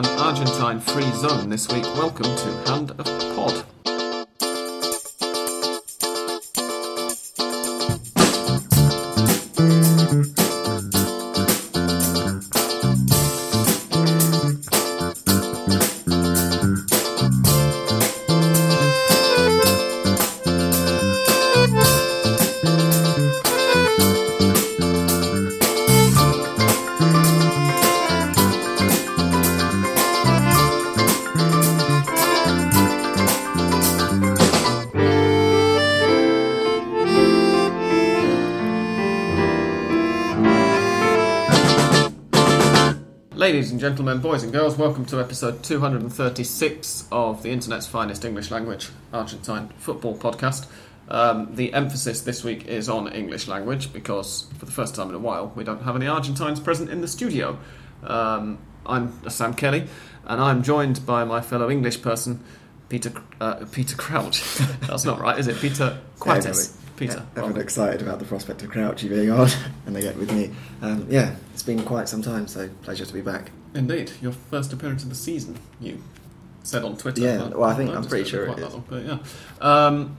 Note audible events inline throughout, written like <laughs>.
an Argentine free zone this week. Welcome to Hand of Pod. And gentlemen, boys and girls, welcome to episode 236 of the internet's finest English language Argentine football podcast. Um, the emphasis this week is on English language because, for the first time in a while, we don't have any Argentines present in the studio. Um, I'm Sam Kelly, and I'm joined by my fellow English person, Peter uh, Peter Crouch. <laughs> That's not right, is it? Peter Coates. Peter. Everyone excited about the prospect of Crouchy being on, <laughs> and they get with me. Um, yeah, it's been quite some time, so pleasure to be back. Indeed, your first appearance of the season. You said on Twitter. Yeah, well, I think I'm pretty sure it is. long, but yeah. Um,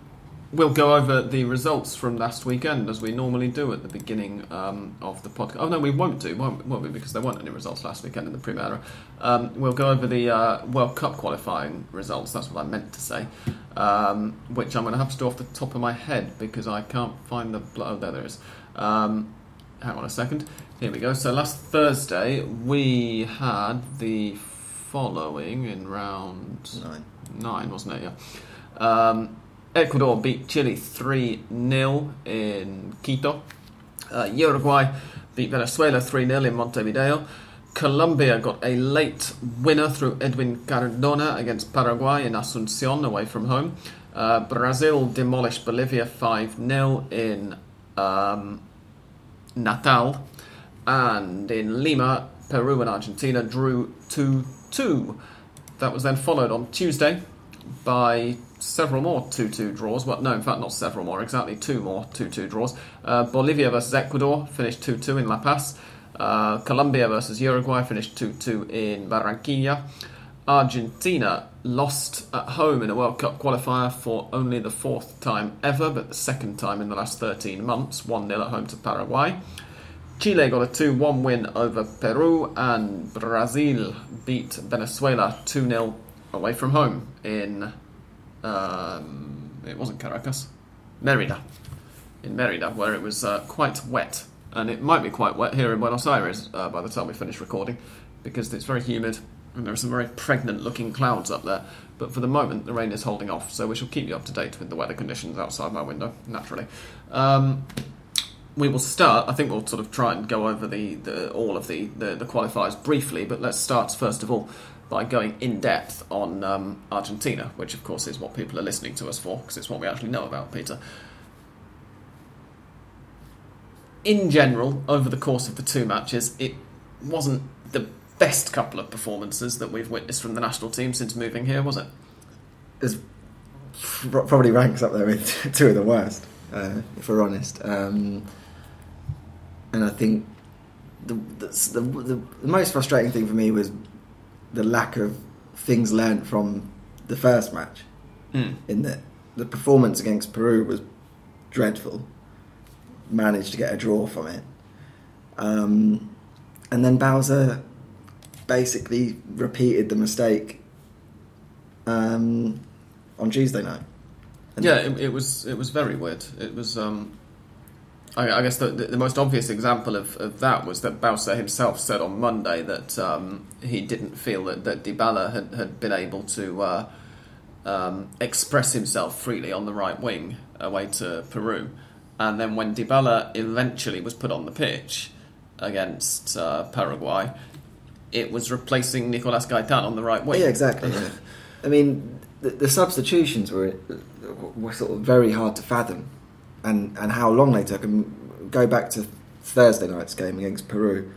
we'll go over the results from last weekend as we normally do at the beginning um, of the podcast. Oh no, we won't do, won't, won't we? Because there weren't any results last weekend in the Primera. Um, we'll go over the uh, World Cup qualifying results. That's what I meant to say. Um, which I'm going to have to do off the top of my head because I can't find the. Oh, there there is. Um, hang on a second. Here we go. So last Thursday we had the following in round Nine. nine, wasn't it? Yeah. Um, Ecuador beat Chile 3 0 in Quito. Uh, Uruguay beat Venezuela 3 0 in Montevideo. Colombia got a late winner through Edwin Cardona against Paraguay in Asuncion away from home. Uh, Brazil demolished Bolivia 5 0 in um, Natal. And in Lima, Peru and Argentina drew 2 2. That was then followed on Tuesday by several more 2 2 draws. Well, no, in fact, not several more, exactly two more 2 2 draws. Uh, Bolivia versus Ecuador finished 2 2 in La Paz. Uh, Colombia versus Uruguay finished 2 2 in Barranquilla. Argentina lost at home in a World Cup qualifier for only the fourth time ever, but the second time in the last 13 months 1 0 at home to Paraguay. Chile got a 2 1 win over Peru, and Brazil beat Venezuela 2 0 away from home in. Um, it wasn't Caracas, Merida. In Merida, where it was uh, quite wet. And it might be quite wet here in Buenos Aires uh, by the time we finish recording, because it's very humid and there are some very pregnant looking clouds up there. But for the moment, the rain is holding off, so we shall keep you up to date with the weather conditions outside my window, naturally. Um, we will start. I think we'll sort of try and go over the, the all of the, the, the qualifiers briefly, but let's start first of all by going in depth on um, Argentina, which of course is what people are listening to us for, because it's what we actually know about Peter. In general, over the course of the two matches, it wasn't the best couple of performances that we've witnessed from the national team since moving here, was it? It's pro- probably ranks up there with <laughs> two of the worst, uh, if we're honest. Um, and I think the, the, the, the most frustrating thing for me was the lack of things learnt from the first match. Mm. in that the performance against Peru was dreadful. Managed to get a draw from it, um, and then Bauza basically repeated the mistake um, on Tuesday night. And Yeah, it, it was it was very weird. It was. Um, I, I guess the, the, the most obvious example of, of that was that Bauza himself said on Monday that um, he didn't feel that, that Dybala had, had been able to uh, um, express himself freely on the right wing away to Peru. And then when Dybala eventually was put on the pitch against uh, Paraguay, it was replacing Nicolas Gaitan on the right wing. yeah, exactly. <laughs> I mean, the, the substitutions were were sort of very hard to fathom, and and how long they took. And go back to Thursday night's game against Peru,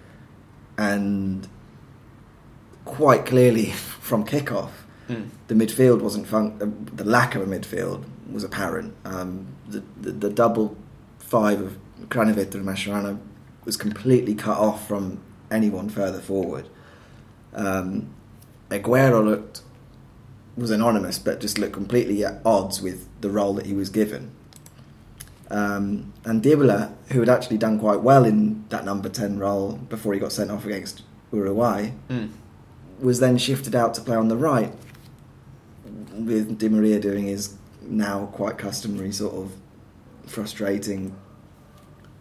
and quite clearly <laughs> from kickoff, Mm. the midfield wasn't fun- uh, the lack of a midfield was apparent. Um, the, the the double five of Kranevitter and Mascherano was completely cut off from anyone further forward. Um, Aguero looked was anonymous, but just looked completely at odds with the role that he was given. Um, and Dybala, who had actually done quite well in that number 10 role before he got sent off against Uruguay, Mm. was then shifted out to play on the right, with Di Maria doing his now quite customary sort of frustrating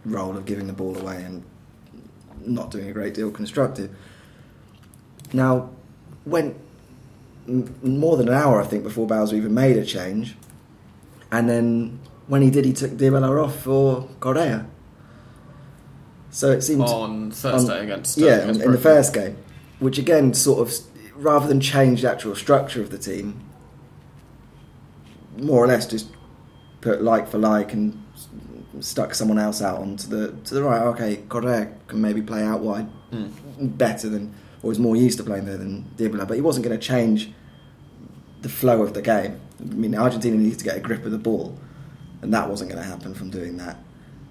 role of giving the ball away and not doing a great deal constructive. Now, went more than an hour, I think, before Bauza even made a change, and then when he did, he took Dybala off for Correa. So it seemed On Thursday on- against uh, yeah against in the first game, which again sort of rather than change the actual structure of the team, more or less just put like for like and stuck someone else out onto the to the right. Okay, Correa can maybe play out wide Mm. better than or is more used to playing there than Dybala, but he wasn't going to change the flow of the game. I mean, Argentina needs to get a grip of the ball, and that wasn't going to happen from doing that.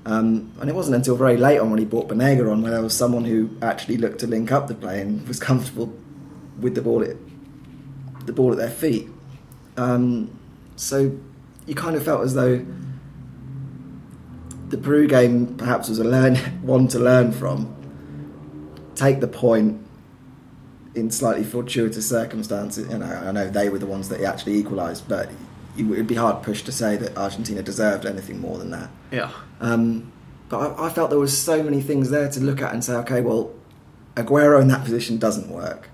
Um, and it wasn't until very late on when he brought Banega on where there was someone who actually looked to link up the play and was comfortable with the ball at the ball at their feet. Um, so you kind of felt as though the Peru game perhaps was a learn <laughs> one to learn from. Take the point in slightly fortuitous circumstances. And I, I know they were the ones that actually equalised, but it would be hard pushed to say that Argentina deserved anything more than that. Yeah. Um, but I, I felt there was so many things there to look at and say, okay, well, Aguero in that position doesn't work.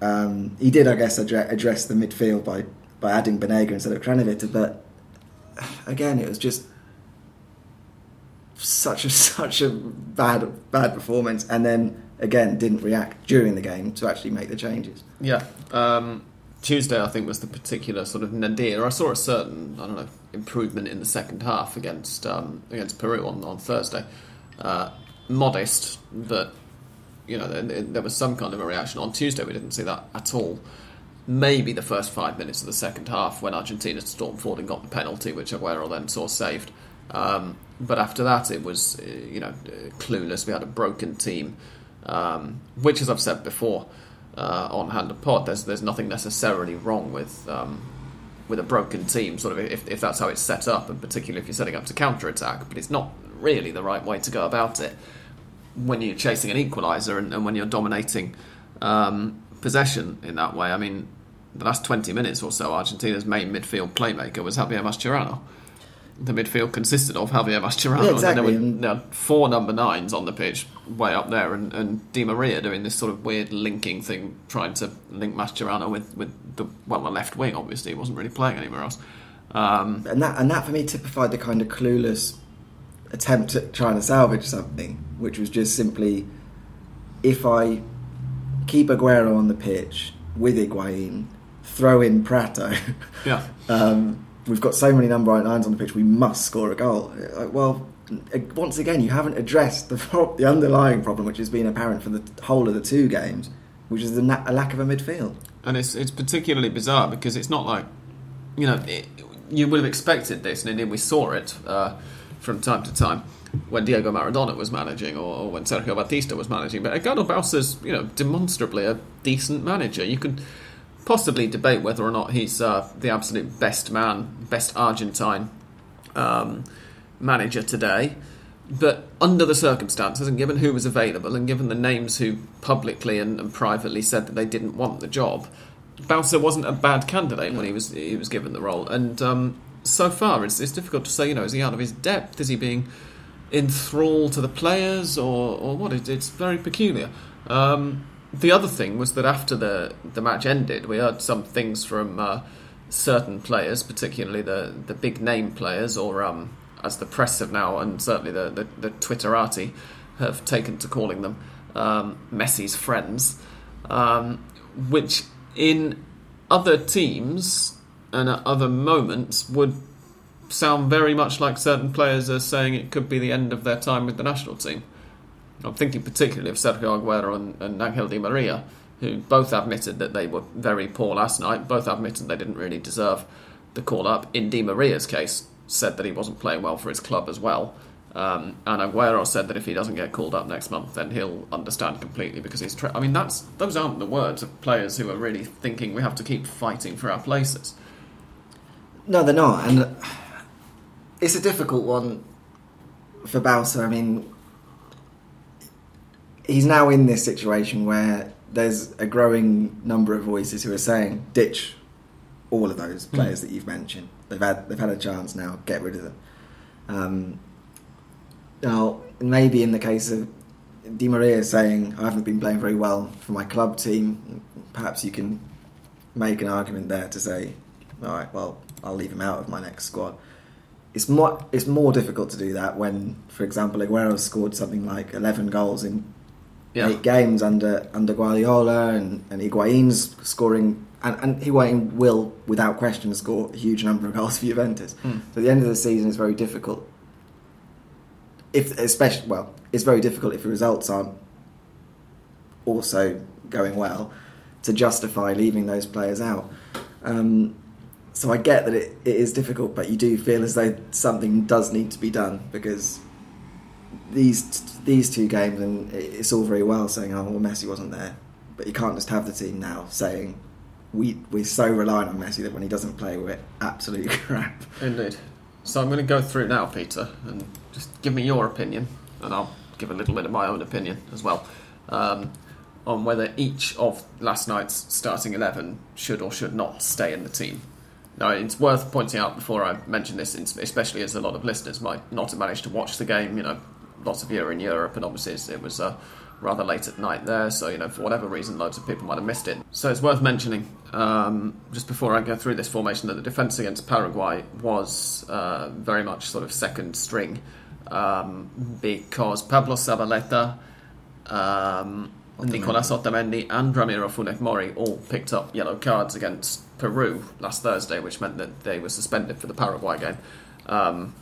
Um, he did, I guess, address, address the midfield by, by adding Banega instead of Kranevitter, but again, it was just such a <laughs> such a bad bad performance, and then again didn't react during the game to actually make the changes. Yeah. Um, Tuesday, I think, was the particular sort of nadir. I saw a certain, I don't know, improvement in the second half against um, against Peru on, on Thursday. Uh, modest, but you know, there, there was some kind of a reaction. On Tuesday, we didn't see that at all. Maybe the first five minutes of the second half when Argentina stormed forward and got the penalty, which Aguero then saw saved. Um, but after that, it was, uh, you know, clueless. We had a broken team, um, which, as I've said before, uh, on Hand Pod, there's there's nothing necessarily wrong with um, with a broken team, sort of if, if that's how it's set up, and particularly if you're setting up to counter attack. But it's not really the right way to go about it when you're chasing an equaliser and, and when you're dominating um, possession in that way. I mean, the last 20 minutes or so, Argentina's main midfield playmaker was Javier Mascherano. The midfield consisted of Javier Mascherano. Yeah, And then there exactly, were there were four number nines on the pitch, way up there, and, and Di Maria doing this sort of weird linking thing, trying to link Mascherano with, with the well, the left wing. Obviously, he wasn't really playing anywhere else. Um, and that and that for me typified the kind of clueless attempt at trying to salvage something, which was just simply if I keep Aguero on the pitch with Higuain, throw in Pratto. yeah, <laughs> um, we've got so many number nines on the pitch, we must score a goal. Like, well, uh, once again, you haven't addressed the pro- <laughs> the underlying problem, which has been apparent for the whole of the two games, which is the na- a lack of a midfield. and it's it's particularly bizarre because it's not like you know it, you would have expected this, and indeed we saw it uh, from time to time when Diego Maradona was managing or, or when Sergio Batista was managing. But Edgardo Bauza's you know demonstrably a decent manager. You could possibly debate whether or not he's uh, the absolute best man, best Argentine um, manager today. But under the circumstances, and given who was available, and given the names who publicly and, and privately said that they didn't want the job, Bauza wasn't a bad candidate when he was he was given the role. And um, so far, it's, it's difficult to say. You know, is he out of his depth? Is he being enthralled to the players, or or what? It, it's very peculiar. Um, the other thing was that after the the match ended, we heard some things from uh, certain players, particularly the the big name players, or um, as the press have now, and certainly the the, the Twitterati have taken to calling them um, Messi's friends, um, which in other teams and at other moments would sound very much like certain players are saying it could be the end of their time with the national team. I'm thinking particularly of Sergio Aguero and, and Angel Di Maria, who both admitted that they were very poor last night, both admitted they didn't really deserve the call up. In Di Maria's case, said that he wasn't playing well for his club as well. Um, and Aguero said that if he doesn't get called up next month, then he'll understand completely because he's. Tra- I mean, that's those aren't the words of players who are really thinking we have to keep fighting for our places. No, they're not, and it's a difficult one for Bauza. I mean, he's now in this situation where there's a growing number of voices who are saying ditch all of those players that you've mentioned. They've had they've had a chance now. Get rid of them. Um, now, maybe in the case of Di Maria saying I haven't been playing very well for my club team, perhaps you can make an argument there to say, all right, well, I'll leave him out of my next squad. It's more it's more difficult to do that when, for example, Aguero scored something like eleven goals in Yeah. eight games under under Guardiola, and and Higuain's scoring, and, and Higuain will, without question, score a huge number of goals <laughs> for Juventus. Mm. So the end of the season is very difficult. If especially well, it's very difficult if the results aren't also going well to justify leaving those players out. Um, so I get that it, it is difficult, but you do feel as though something does need to be done because these these two games, and it's all very well saying, "Oh, well, Messi wasn't there," but you can't just have the team now saying we we're so reliant on Messi that when he doesn't play, we're absolute <laughs> crap. Indeed. So I'm going to go through now, Peter, and just give me your opinion, and I'll give a little bit of my own opinion as well, um, on whether each of last night's starting 11 should or should not stay in the team. Now, it's worth pointing out before I mention this, especially as a lot of listeners might not have managed to watch the game. You know, lots of you are in Europe, and obviously it was uh, rather late at night there, so, you know, for whatever reason, loads of people might have missed it. So it's worth mentioning, um, just before I go through this formation, that the defence against Paraguay was uh, very much sort of second string um, because Pablo Zabaleta, um, Nicolas Otamendi, and Ramiro Funes Mori all picked up yellow cards against Peru last Thursday, which meant that they were suspended for the Paraguay game. Um,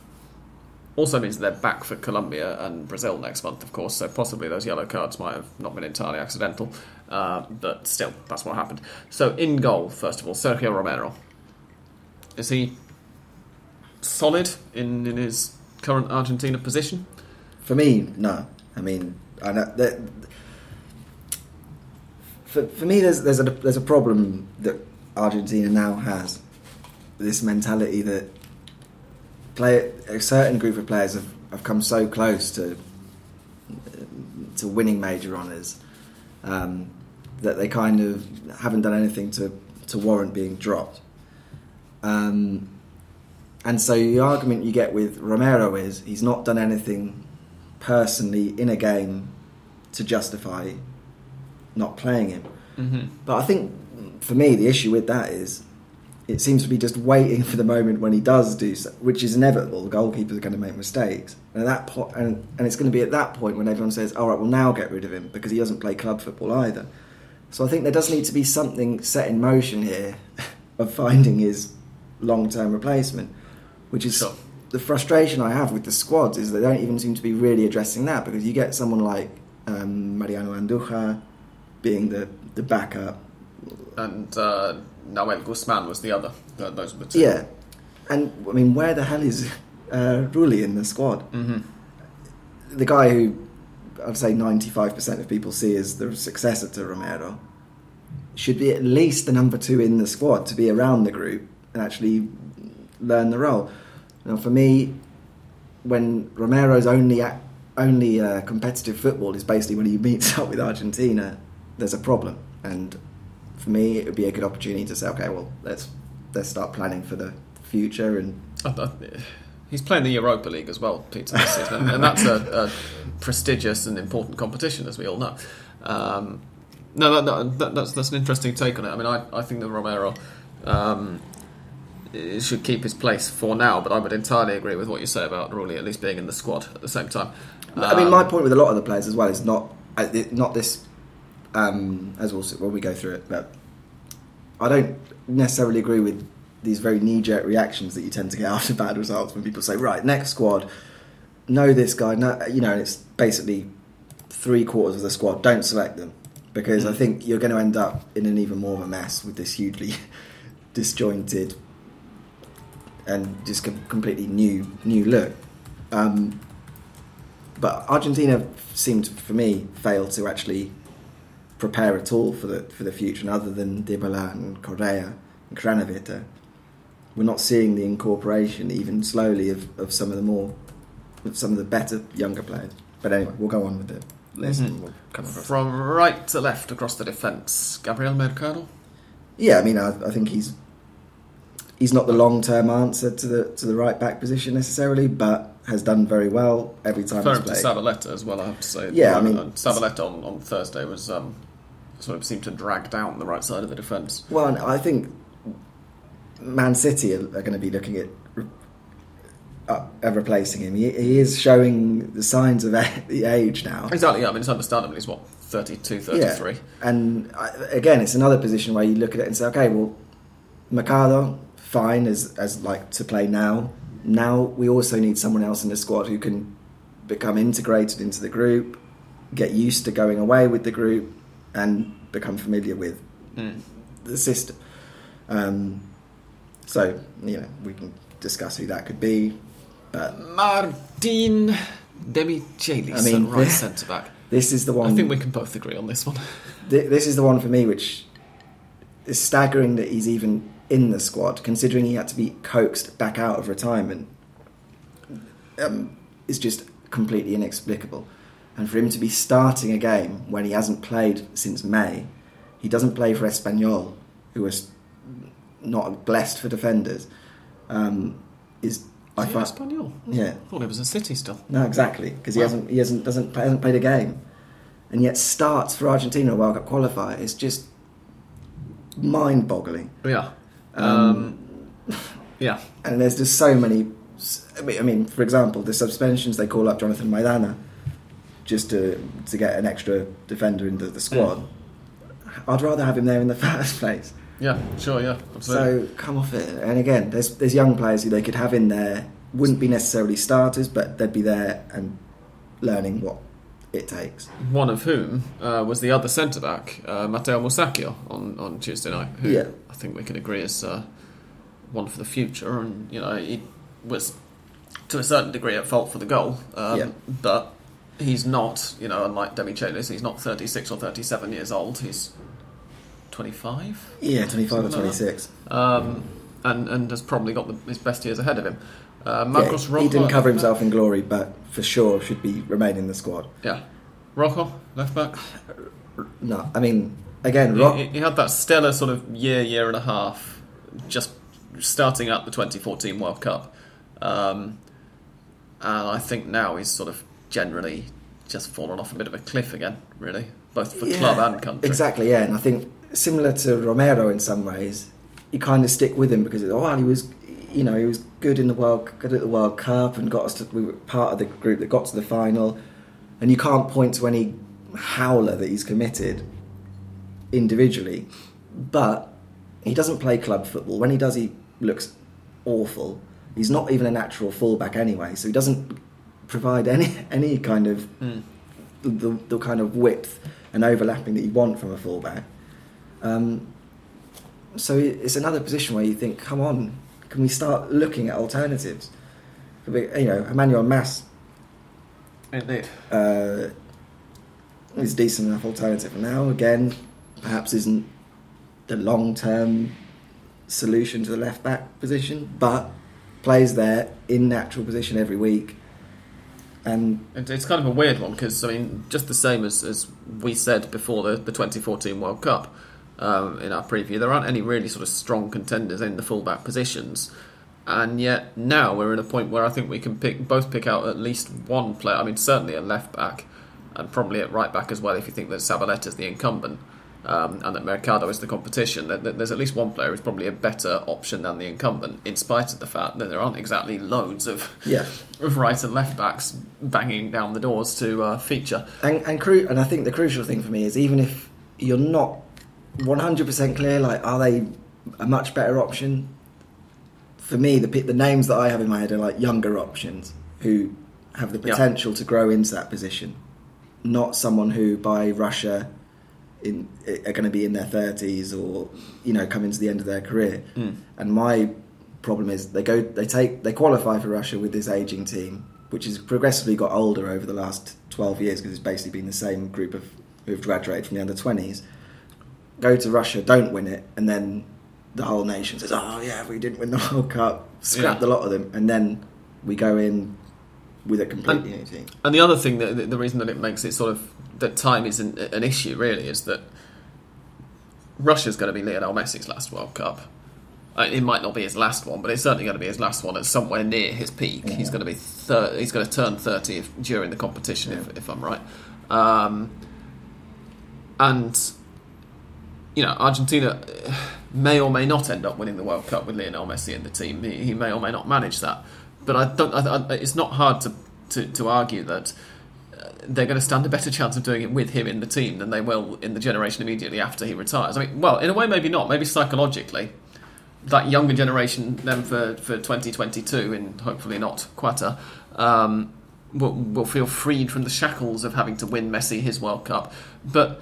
also means that they're back for Colombia and Brazil next month, of course. So possibly those yellow cards might have not been entirely accidental, uh, but still, that's what happened. So in goal, first of all, Sergio Romero. Is he solid in, in his current Argentina position? For me, no. I mean, I know that. For, for me, there's there's a there's a problem that Argentina now has. This mentality that play a certain group of players have, have come so close to to winning major honours um, that they kind of haven't done anything to to warrant being dropped. Um, and so the argument you get with Romero is he's not done anything personally in a game to justify not playing him. Mm-hmm. But I think for me the issue with that is it seems to be just waiting for the moment when he does do so, which is inevitable. The goalkeepers are going to make mistakes, and at that point, and, and it's going to be at that point when everyone says, "All right, well now get rid of him because he doesn't play club football either." So I think there does need to be something set in motion here <laughs> of finding his long-term replacement, which is Sure. the frustration I have with the squads is they don't even seem to be really addressing that because you get someone like um, Mariano Andujar being the the backup, And uh, Nahuel Guzman was the other. Th- Those were the two. Yeah, and I mean, where the hell is uh, Rulli in the squad? hmm The guy who I'd say ninety-five percent of people see as the successor to Romero should be at least the number two in the squad to be around the group and actually learn the role. Now, for me, when Romero's only ac only uh, competitive football is basically when he meets <laughs> up with Argentina, there's a problem. And for me, it would be a good opportunity to say, okay, well, let's let's start planning for the future. And He's playing the Europa League as well, Peter, this season, and that's a, a prestigious and important competition, as we all know. Um, no, that, that, that, that's that's an interesting take on it. I mean, I, I think that Romero um, should keep his place for now, but I would entirely agree with what you say about Rulli at least being in the squad at the same time. I mean, Um, my point with a lot of the players as well is not uh, not this. Um, as we'll see when we go through it, but I don't necessarily agree with these very knee jerk reactions that you tend to get <laughs> after bad results when people say, "Right, next squad, know this guy." No, you know, and it's basically three quarters of the squad. Don't select them because I Mm. think you're going to end up in an even more of a mess with this hugely <laughs> disjointed and just completely new new look. Um, but Argentina seemed for me fail to actually prepare at all for the for the future, and other than Dybala and Correa and Kranevitter, we're not seeing the incorporation even slowly of, of some of the more of some of the better younger players. But anyway, we'll go on with the list Mhm. we'll. From right to left across the defence, Gabriel Mercado. Yeah, I mean, I, I think he's he's not the long term answer to the to the right back position necessarily, but has done very well every time Referring he's to. Zabaleta as well, I have to say. Yeah, I mean- And Zabaleta on, on Thursday was um, sort of seemed to drag down the right side of the defence. Well, and I think Man City are, are going to be looking at uh, replacing him. He, he is showing the signs of a- <laughs> the age now. Exactly, yeah, I mean, it's understandable. He's what, 32, 33? Yeah. And I, again, it's another position where you look at it and say, okay, well, Mercado, fine as as like to play now. Now we also need someone else in the squad who can become integrated into the group, get used to going away with the group, and become familiar with Mm. the system. Um, so you know we can discuss who that could be, but Martin Demichelis I mean, right <laughs> centre back. this is the one. I think we can both agree on this one. <laughs> Th- this is the one for me which is staggering that he's even in the squad, considering he had to be coaxed back out of retirement. Um, is just completely inexplicable, and for him to be starting a game when he hasn't played since May, he doesn't play for Espanyol, who was not blessed for defenders. Um, is I find Espanyol? yeah I thought it was a City still. no, exactly, because he hasn't he hasn't doesn't play, hasn't played a game, and yet starts for Argentina a World Cup qualifier. It's just mind-boggling. Yeah. Um, Um, yeah. <laughs> And there's just so many. I mean, I mean, for example, the suspensions they call up Jonathan Maidana just to to get an extra defender into the squad. I'd rather have him there in the <laughs> first place. Yeah, sure, yeah. Absolutely. So come off it. And again, there's there's young players who they could have in there. Wouldn't be necessarily starters, but they'd be there and learning what it takes. One of whom uh, was the other centre back, uh, Mateo Musacchio, on, on Tuesday night, who Yeah. I think we can agree is uh, one for the future. And, you know, he was to a certain degree at fault for the goal. Um, Yeah. But he's not, you know, unlike Demichelis, he's not 36 or 37 years old. He's 25? Yeah, 25 or Something like 26. Um, and, and has probably got the, his best years ahead of him. Uh, Marcos Yeah, Rojo. he didn't cover himself in glory, but for sure should be remaining in the squad. Yeah. Rojo, left back. No, I mean, again, Rock, he- he had that stellar sort of year, year and a half, just starting up the 2014 World Cup. Um, and I think now he's sort of generally just fallen off a bit of a cliff again, really, both for Yeah, club and country. Exactly, yeah, and I think similar to Romero in some ways, you kind of stick with him because oh, well, he was, you know, he was good in the world, good at the World Cup, and got us to. We were part of the group that got to the final, and you can't point to any howler that he's committed individually, but he doesn't play club football. When he does, he looks awful. He's not even a natural fullback anyway, so he doesn't provide any any kind of Mm. the, the kind of width and overlapping that you want from a fullback. Um, so it's another position where you think, come on, can we start looking at alternatives? Be- You know, Emmanuel Mas Indeed. uh, is a decent enough alternative for now. Again, perhaps isn't the long term solution to the left back position, but plays there in natural position every week. And It- It's kind of a weird one because, I mean, just the same as, as we said before the, the 2014 World Cup um, in our preview, there aren't any really sort of strong contenders in the fullback positions. And yet now we're in a point where I think we can pick both pick out at least one player. I mean, certainly a left back and probably at right back as well if you think that Zabaleta is the incumbent um, and that Mercado is the competition. There's at least one player who's probably a better option than the incumbent, in spite of the fact that there aren't exactly loads of yeah, <laughs> of right and left backs banging down the doors to uh, feature. and and, cru- and I think the crucial thing for me is even if you're not 100% clear, like are they a much better option? For me, the the names that I have in my head are like younger options who have the Yeah. potential to grow into that position, not someone who by Russia in are going to be in their 30s or you know come into the end of their career. Mm. And my problem is they go they take they qualify for Russia with this aging team which has progressively got older over the last 12 years because it's basically been the same group of who've graduated from the under 20s, go to Russia, don't win it, and then the whole nation says, "Oh yeah, we didn't win the <laughs> World Cup." Scrap Yeah. the lot of them, and then we go in with a completely And- new team. And the other thing that the, the reason that it makes it sort of that time is an, an issue really is that Russia's going to be Lionel Messi's last World Cup. Uh, It might not be his last one, but it's certainly going to be his last one at somewhere near his peak. He's going to be thir- he's going to turn thirty if, during the competition, Yeah. if, if I'm right. Um, and you know, Argentina may or may not end up winning the World Cup with Lionel Messi in the team. He, he may or may not manage that. But I don't. I, I, it's not hard to, to, to argue that uh, they're going to stand a better chance of doing it with him in the team than they will in the generation immediately after he retires. I mean, well, in a way, maybe not. Maybe psychologically, that younger generation then for, for 2022, and hopefully not Qatar, um, will, will feel freed from the shackles of having to win Messi his World Cup. But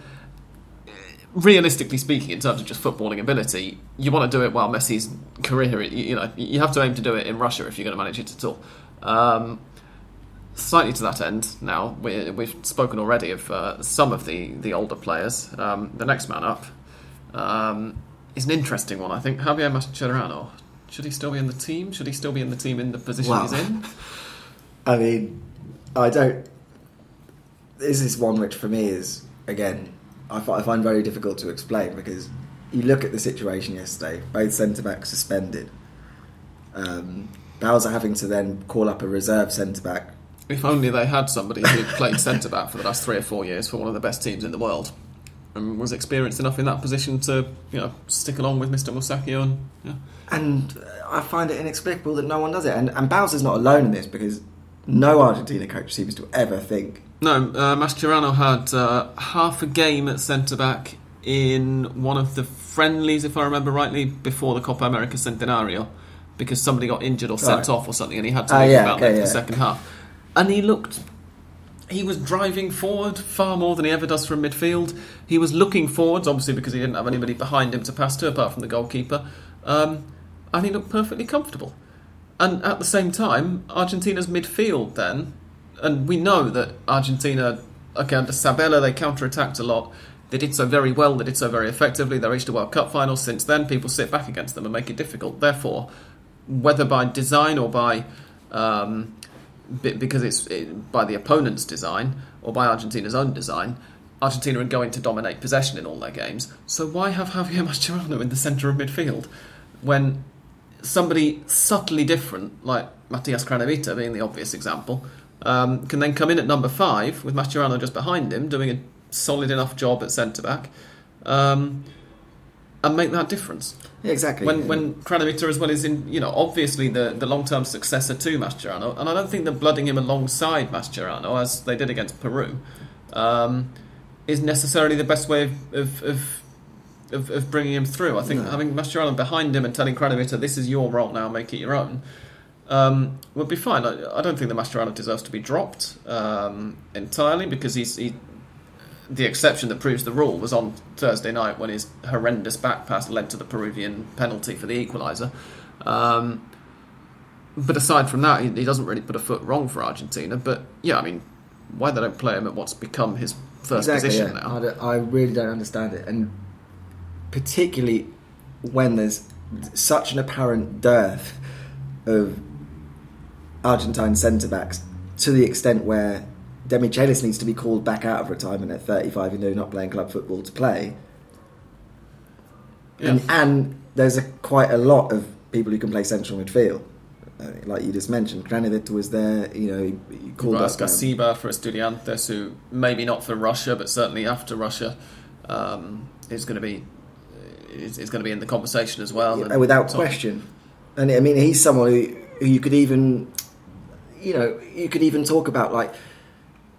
realistically speaking, in terms of just footballing ability, you want to do it while Messi's career. You, you know, you have to aim to do it in Russia if you're going to manage it at all. Um, slightly to that end, now we, we've spoken already of uh, some of the the older players. Um, the next man up um, is an interesting one, I think. Javier Mascherano. Should he still be in the team? Should he still be in the team in the position Wow. he's in? I mean, I don't. This is one which for me is again, I, I find very difficult to explain because you look at the situation yesterday. Both centre backs suspended. Um, Bauza having to then call up a reserve centre back. If only they had somebody who played centre back for the last three or four years for one of the best teams in the world, and was experienced enough in that position to you know stick along with Mr. Musacchio. And yeah. And I find it inexplicable that no one does it. And, and Bauza's not alone in this because no Argentina coach seems to ever think. No, uh, Mascherano had uh, half a game at centre back in one of the friendlies, if I remember rightly, before the Copa America Centenario, because somebody got injured or sent Right. off or something, and he had to Ah, leave yeah, about okay, for yeah. the second half. And he looked. He was driving forward far more than he ever does from midfield. He was looking forwards, obviously, because he didn't have anybody behind him to pass to apart from the goalkeeper. Um, and he looked perfectly comfortable. And at the same time, Argentina's midfield then, and we know that Argentina, okay, under Sabella, they counter-attacked a lot. They did so very well, they did so very effectively. They reached a World Cup final. Since then, people sit back against them and make it difficult. Therefore, whether by design or by um, because it's by the opponent's design or by Argentina's own design, Argentina are going to dominate possession in all their games. So why have Javier Mascherano in the centre of midfield when somebody subtly different, like Matias Kranevitter being the obvious example, um, can then come in at number five with Mascherano just behind him, doing a solid enough job at centre back, um, and make that difference. Yeah, exactly. When when Kranevitter as well is in, you know, obviously the, the long term successor to Mascherano, and I don't think that blooding him alongside Mascherano, as they did against Peru, um, is necessarily the best way of of, of, of, of bringing him through. I think No. having Mascherano behind him and telling Kranevitter, "This is your role now, make it your own." Um, would be fine. I, I don't think that Mascherano deserves to be dropped um, entirely because he's he, the exception that proves the rule was on Thursday night when his horrendous back pass led to the Peruvian penalty for the equaliser. Um, but aside from that, he, he doesn't really put a foot wrong for Argentina. But yeah, I mean, why they don't play him at what's become his first exactly, position yeah. now? I, I really don't understand it, and particularly when there's such an apparent dearth of Argentine centre backs to the extent where Demichelis needs to be called back out of retirement at 35, even though he's not playing club football to play. Yeah. And, and there's a, quite a lot of people who can play central midfield. Uh, like you just mentioned, Kranevitter there. You know, he, he called up. um, Ascacibar for Estudiantes, who maybe not for Russia, but certainly after Russia, um, is going to be is, is going to be in the conversation as well. Yeah, And without question. And I mean, he's someone who, who you could even, you know, you could even talk about like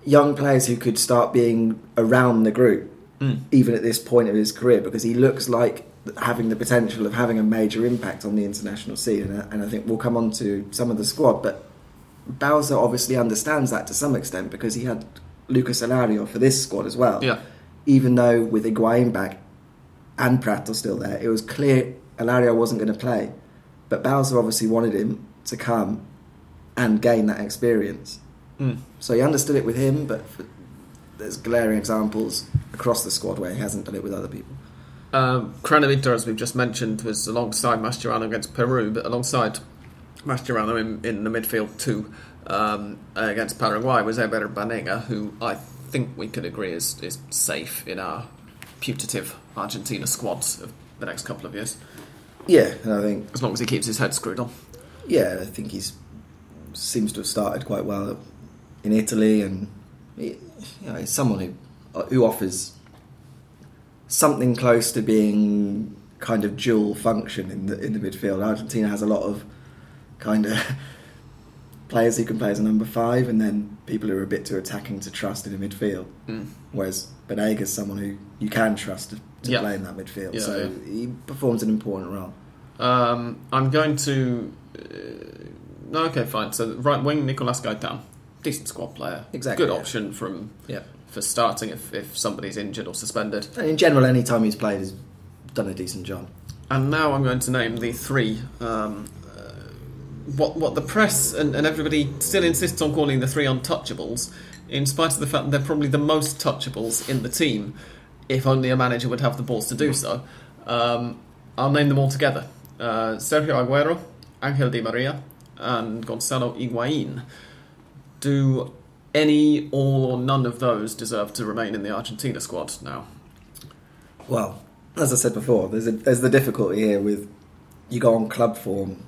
young players who could start being around the group, Mm. even at this point of his career, because he looks like having the potential of having a major impact on the international scene. And, I- and I think we'll come on to some of the squad, but Bauza obviously understands that to some extent because he had Lucas Alario for this squad as well Yeah, even though with Higuain back and Pratto still there, it was clear Alario wasn't going to play. But Bauza obviously wanted him to come and gain that experience. Mm. So he understood it with him, but there's glaring examples across the squad where he hasn't done it with other people. Um, as we've just mentioned, was alongside Mascherano against Peru, but alongside Mascherano in, in the midfield too um, against Paraguay was Ever Banega, who I think we could agree is, is safe in our putative Argentina squads of the next couple of years, Yeah, and I think as long as he keeps his head screwed on. yeah, I think he's seems to have started quite well in Italy, and he, you know, he's someone who who offers something close to being kind of dual function in the in the midfield. Argentina has a lot of kind of <laughs> players who can play as a number five, and then people who are a bit too attacking to trust in the midfield. Mm. Whereas is someone who you can trust to, Yeah. play in that midfield, Yeah, so yeah. he performs an important role. Um, I'm going to. Uh, okay, fine. So right wing Nicolas Gaitan, decent squad player, Exactly, good option from Yeah. for starting if, if somebody's injured or suspended. And in general, any time he's played, he's done a decent job. And now I'm going to name the three. Um, uh, what what the press and, and everybody still insists on calling the three untouchables, in spite of the fact that they're probably the most touchables in the team, if only a manager would have the balls to do so. Um, I'll name them all together: uh, Sergio Aguero, Angel Di Maria, and Gonzalo Higuain. Do any, all, or none of those deserve to remain in the Argentina squad now? Well, as I said before, there's a, there's the difficulty here with you go on club form,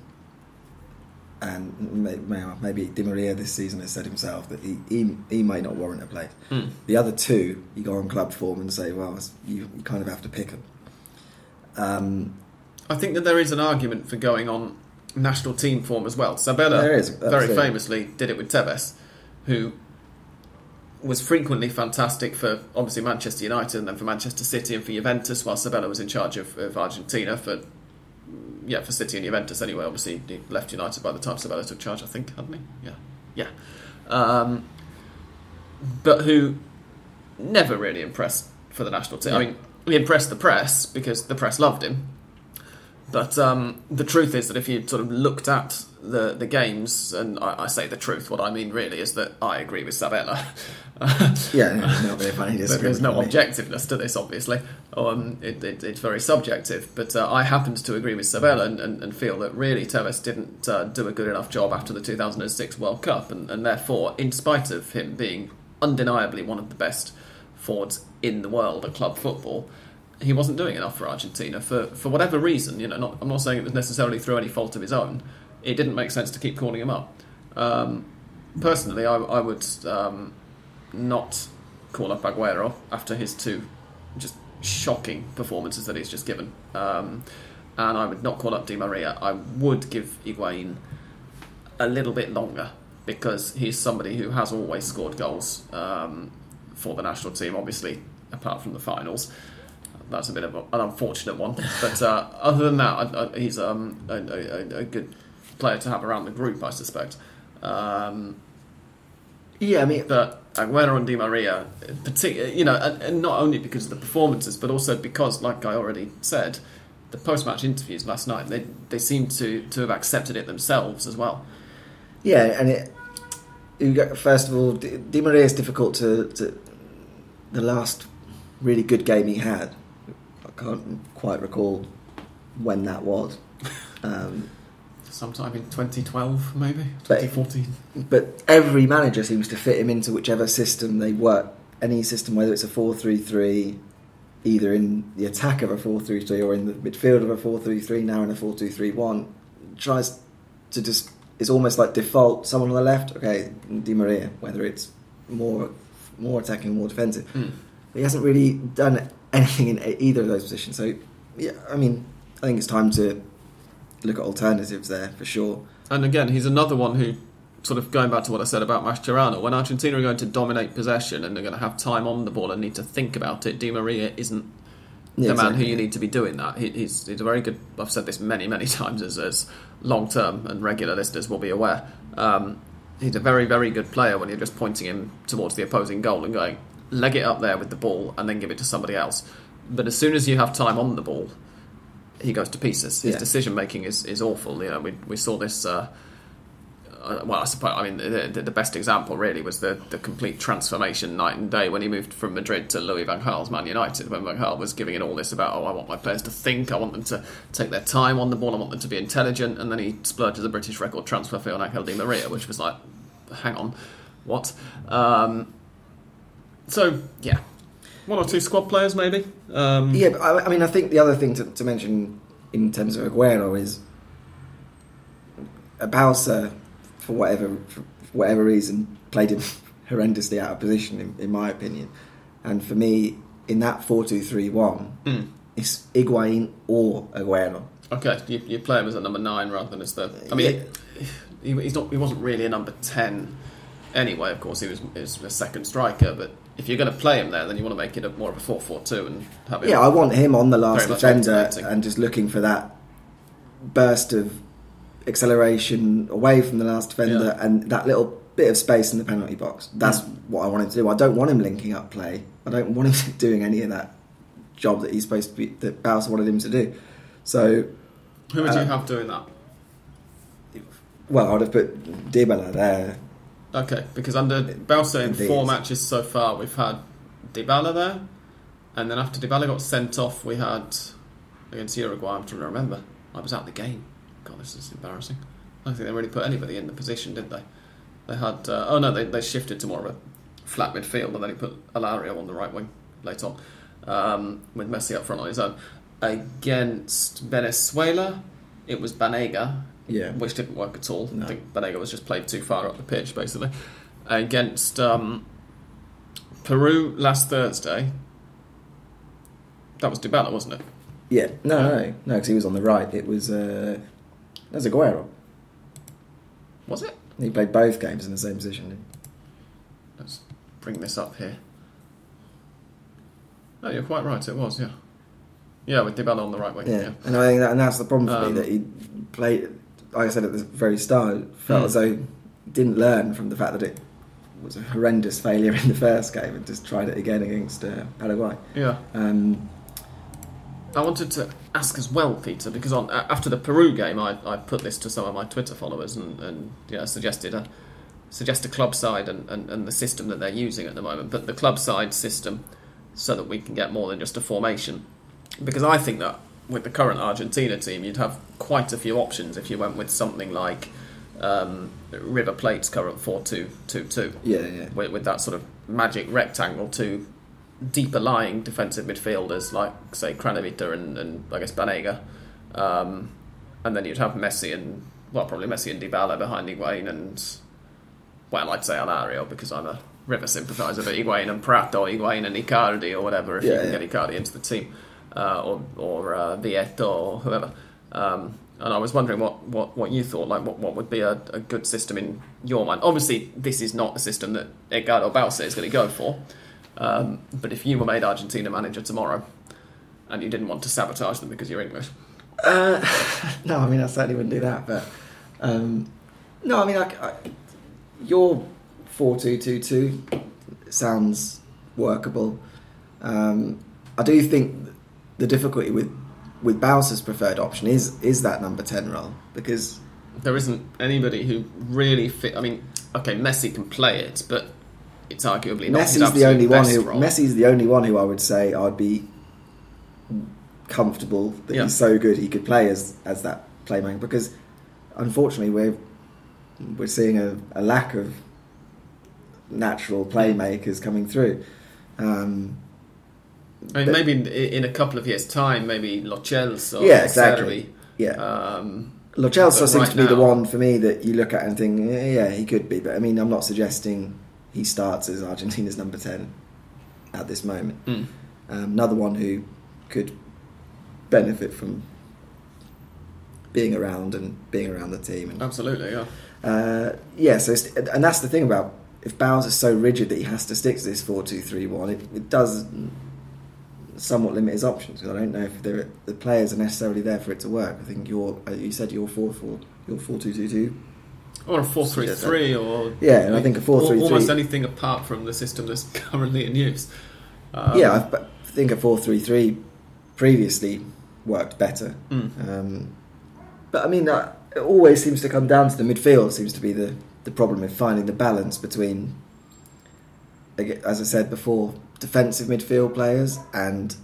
and may- may- maybe Di Maria this season has said himself that he, he, he may not warrant a place. Hmm. The other two, you go on club form and say, well, you, you kind of have to pick them. Um, I think that there is an argument for going on national team form as well. Sabella is, very famously did it with Tevez, who was frequently fantastic for obviously Manchester United and then for Manchester City and for Juventus, while Sabella was in charge of, of Argentina for yeah for City and Juventus anyway. Obviously he left United by the time Sabella took charge, I think, hadn't he? Yeah, yeah. Um, but who never really impressed for the national team. I mean, he impressed the press because the press loved him. But um, the truth is that if you sort of looked at the, the games, and I, I say the truth, what I mean really is that I agree with Sabella. <laughs> <laughs> yeah, no, not really funny There- disagreement There's no objectiveness to this, obviously. Um, it, it, it's very subjective. But uh, I happened to agree with Sabella and, and, and feel that really Tevez didn't uh, do a good enough job after the 2006 World Cup. And, and therefore, in spite of him being undeniably one of the best forwards in the world at club football, he wasn't doing enough for Argentina for, for whatever reason. You know, not, I'm not saying it was necessarily through any fault of his own. It didn't make sense to keep calling him up. Um, personally, I, I would um, not call up Aguero after his two just shocking performances that he's just given. Um, and I would not call up Di Maria. I would give Higuain a little bit longer because he's somebody who has always scored goals um, for the national team, obviously, apart from the finals. That's a bit of a, an unfortunate one. But uh, other than that, I, I, he's um, a, a, a good player to have around the group, I suspect. Um, Yeah, I mean, but Aguero and Di Maria, you know, and, not only because of the performances, but also because, like I already said, the post-match interviews last night, they they seem to to have accepted it themselves as well. Yeah, and it. You got, first of all, Di Maria is difficult to, to. The last really good game he had, I can't quite recall when that was. Um, Sometime in 2012, maybe 2014. but every manager seems to fit him into whichever system they work. Any system, whether it's a four-three-three, either in the attack of a four-three-three or in the midfield of a four-three-three, now in a four-two-three-one, tries to just. It's almost like default. Someone on the left, okay, Di Maria. Whether it's more more attacking, more defensive, Mm. he hasn't really done anything in either of those positions. So, yeah, I mean, I think it's time to look at alternatives there for sure. And again, he's another one who, sort of going back to what I said about Mascherano, when Argentina are going to dominate possession and they're going to have time on the ball and need to think about it, Di Maria isn't Yeah, the man who you need to be doing that. He, he's, he's a very good. I've said this many, many <laughs> times as, as long term and regular listeners will be aware. Um, he's a very, very good player when you're just pointing him towards the opposing goal and going, leg it up there with the ball and then give it to somebody else. But as soon as you have time on the ball, he goes to pieces. His Yeah. decision making is, is awful. You know, we, we saw this uh, uh, well, I suppose I mean the, the, the best example really was the, the complete transformation night and day when he moved from Madrid to Louis van Gaal's Man United. When Van Gaal was giving it all this about, oh, I want my players to think, I want them to take their time on the ball, I want them to be intelligent, and then he splurges a British record transfer fee on Angel Di Maria, which was like, hang on, what? Um, so yeah, one or two squad players maybe. Um, Yeah, but I, I mean, I think the other thing to, to mention in terms of Aguero is Bauza, for whatever for whatever reason, played him <laughs> horrendously out of position, in, in my opinion. And for me, in that four-two-three-one, mm. it's Higuain or Aguero. Okay, you, you play him as a number nine rather than as the. I mean, he, he's not. He wasn't really a number ten anyway. Of course, he was, he was a second striker. But if you're going to play him there, then you want to make it a more of a four-four-two and have him. Yeah, I want him on the last defender and just looking for that burst of acceleration away from the last defender Yeah. and that little bit of space in the penalty box. That's what I want him to do. I don't want him linking up play. I don't want him <laughs> doing any of that job that he's supposed to be that Bauza wanted him to do. So, Who would you Uh, have doing that? well, I'd have put Dybala there. Okay, because under Belsa in Indeed. four matches so far, we've had Dybala there, and then after Dybala got sent off, we had against Uruguay. I'm trying to remember. I was at the game. God, this is embarrassing. I don't think they really put anybody in the position, did they? They had. Uh, oh no, they, they shifted to more of a flat midfield, and then he put Alario on the right wing later on, um, with Messi up front on his own. Against Venezuela, it was Banega Yeah. which didn't work at all. No. I think Banega was just played too far up the pitch, basically. Against um, Peru last Thursday, that was Dybala, wasn't it? Yeah. No, no, no, because he was on the right. It was uh, that was Aguero. Was it? He played both games in the same position. Let's bring this up here. Oh, you're quite right. It was, yeah. Yeah, with Dybala on the right wing. Yeah. Yeah. And I think that, and that's the problem for Um, me that he played. Like I said at the very start, felt Hmm. as though didn't learn from the fact that it was a horrendous failure in the first game and just tried it again against uh, Paraguay. Yeah. Um, I wanted to ask as well, Peter, because on after the Peru game, I, I put this to some of my Twitter followers and, and you know, suggested a suggest a club side and, and, and the system that they're using at the moment, but the club side system so that we can get more than just a formation. Because I think that with the current Argentina team, you'd have quite a few options if you went with something like um, River Plate's current 4 2 2 2 yeah, yeah. with, with that sort of magic rectangle to deeper lying defensive midfielders like say Kranevitter and, and I guess Banega, um, and then you'd have Messi and well probably Messi and Dybala behind Higuain and well I'd say Alario because I'm a River sympathiser but Higuain and Pratto, Higuain and Icardi or whatever if you can yeah. get Icardi into the team uh, or or uh, or whoever. Um, and I was wondering what, what, what you thought, like what, what would be a, a good system in your mind. Obviously, this is not a system that Edgardo Bauza is going to go for. Um, but if you were made Argentina manager tomorrow and you didn't want to sabotage them because you're English, Uh, <laughs> no, I mean I certainly wouldn't do that. But um, no, I mean I, I, your four two two two sounds workable. Um, I do think the difficulty with with Bauza's preferred option is is that number ten role because there isn't anybody who really fit. I mean, okay, Messi can play it, but it's arguably not Messi's the only one who role. Messi's the only one who I would say I'd be comfortable that Yeah. he's so good he could play as as that playmaker because unfortunately we're we're seeing a, a lack of natural playmakers coming through. Um, I mean, maybe in, in a couple of years' time, maybe Lo Celso, Yeah, exactly. yeah, Um, Lo Celso seems right to be the one for me that you look at and think, yeah, yeah, he could be. But I mean, I'm not suggesting he starts as Argentina's number ten at this moment. mm. Um, another one who could benefit from being around and being around the team. And, absolutely, yeah. uh, yeah, so and that's the thing about if Bauza's so rigid that he has to stick to this four-two-three-one, it, it does somewhat limit his options. 'cause I don't know if the players are necessarily there for it to work. I think you're, uh, you said you're four four, you're four-two-two-two. Or a four-three-three, or Yeah, and I think a al- 4-3-3 almost anything apart from the system that's <laughs> currently in use. Um, yeah, I but I think a four-three-three previously worked better. mm. Um, but I mean, uh, it always seems to come down to the midfield. Seems to be the the problem with finding the balance between, as I said before, defensive midfield players and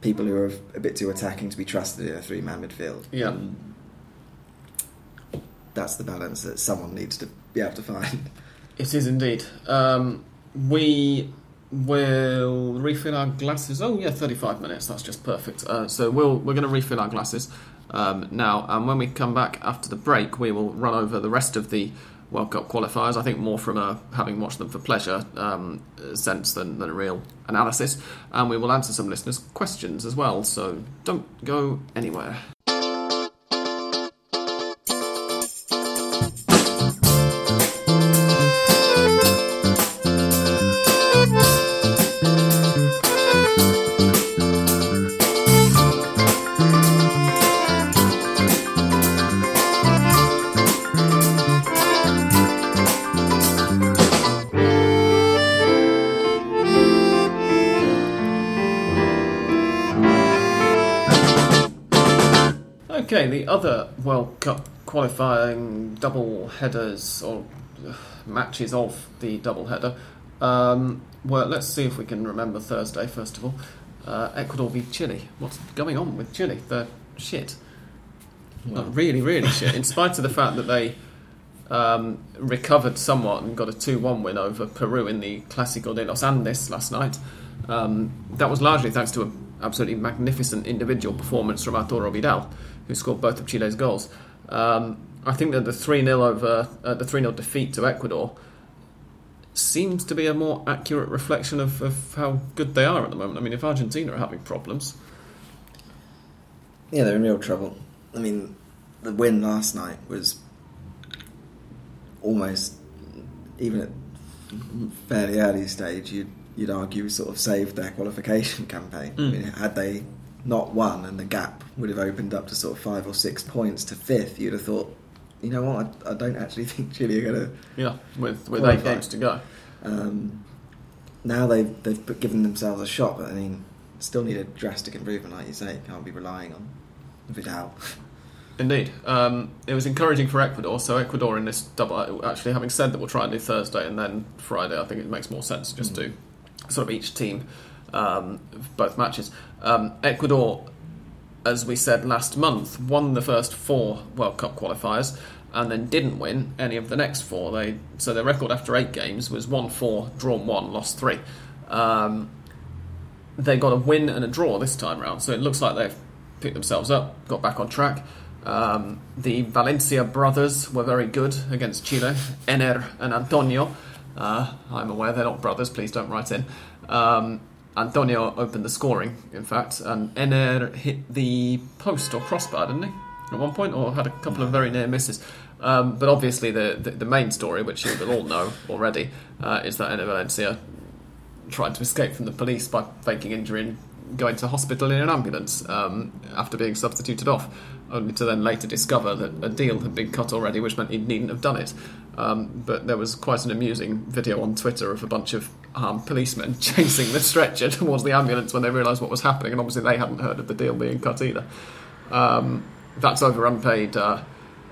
people who are a bit too attacking to be trusted in a three man midfield. Yeah. And that's the balance that someone needs to be able to find. <laughs> It is indeed. Um, we will refill our glasses. Oh yeah, thirty-five minutes. That's just perfect. Uh, so we'll we're going to refill our glasses um, now, and when we come back after the break, we will run over the rest of the World Cup qualifiers. I think more from a having watched them for pleasure um, sense than, than a real analysis, and we will answer some listeners' questions as well. So don't go anywhere. World Cup qualifying double headers or matches of the double header. Um, well, let's see if we can remember Thursday first of all. Uh, Ecuador v Chile. What's going on with Chile? They're shit. Like, really, really shit. <laughs> In spite of the fact that they um, recovered somewhat and got a 2 1 win over Peru in the Clásico de los Andes last night, um, that was largely thanks to an absolutely magnificent individual performance from Arturo Vidal, who scored both of Chile's goals. Um, I think that the 3 0 over uh, the 3 0 defeat to Ecuador seems to be a more accurate reflection of, of how good they are at the moment. I mean, if Argentina are having problems, Yeah, they're in real trouble. I mean, the win last night was almost, even at fairly early stage, you'd, you'd argue sort of saved their qualification <laughs> campaign. I Mm. mean, had they not won and the gap would have opened up to sort of five or six points to fifth, you'd have thought, you know what, I, I don't actually <laughs> think Chile are going to yeah, with, with Qualify. eight games to go. um, now they've they've given themselves a shot, but I mean, still need a drastic improvement, like you say. Can't be relying on Vidal. <laughs> Indeed. Um, it was encouraging for Ecuador. So, Ecuador in this double, actually, having said that we'll try and do Thursday and then Friday, I think it makes more sense to just Mm. do sort of each team, um, both matches. Um, Ecuador, as we said last month, won the first four World Cup qualifiers and then didn't win any of the next four. They So, their record after eight games was 1 4, drawn 1, lost 3. Um, they got a win and a draw this time round, so it looks like they've picked themselves up, got back on track. Um, the Valencia brothers were very good against Chile, Enner and Antonio. Uh, I'm aware they're not brothers, please don't write in. Um, Antonio opened the scoring, in fact, and Enner hit the post or crossbar, didn't he? At one point, or had a couple of very near misses. Um, but obviously, the, the, the main story, which you will all know already, uh, is that Enner Valencia tried to escape from the police by faking injury and going to hospital in an ambulance um, after being substituted off, only to then later discover that a deal had been cut already, which meant he needn't have done it. Um, but there was quite an amusing video on Twitter of a bunch of armed policemen <laughs> chasing the stretcher towards the ambulance when they realised what was happening, and obviously they hadn't heard of the deal being cut either. Um, that's over unpaid uh,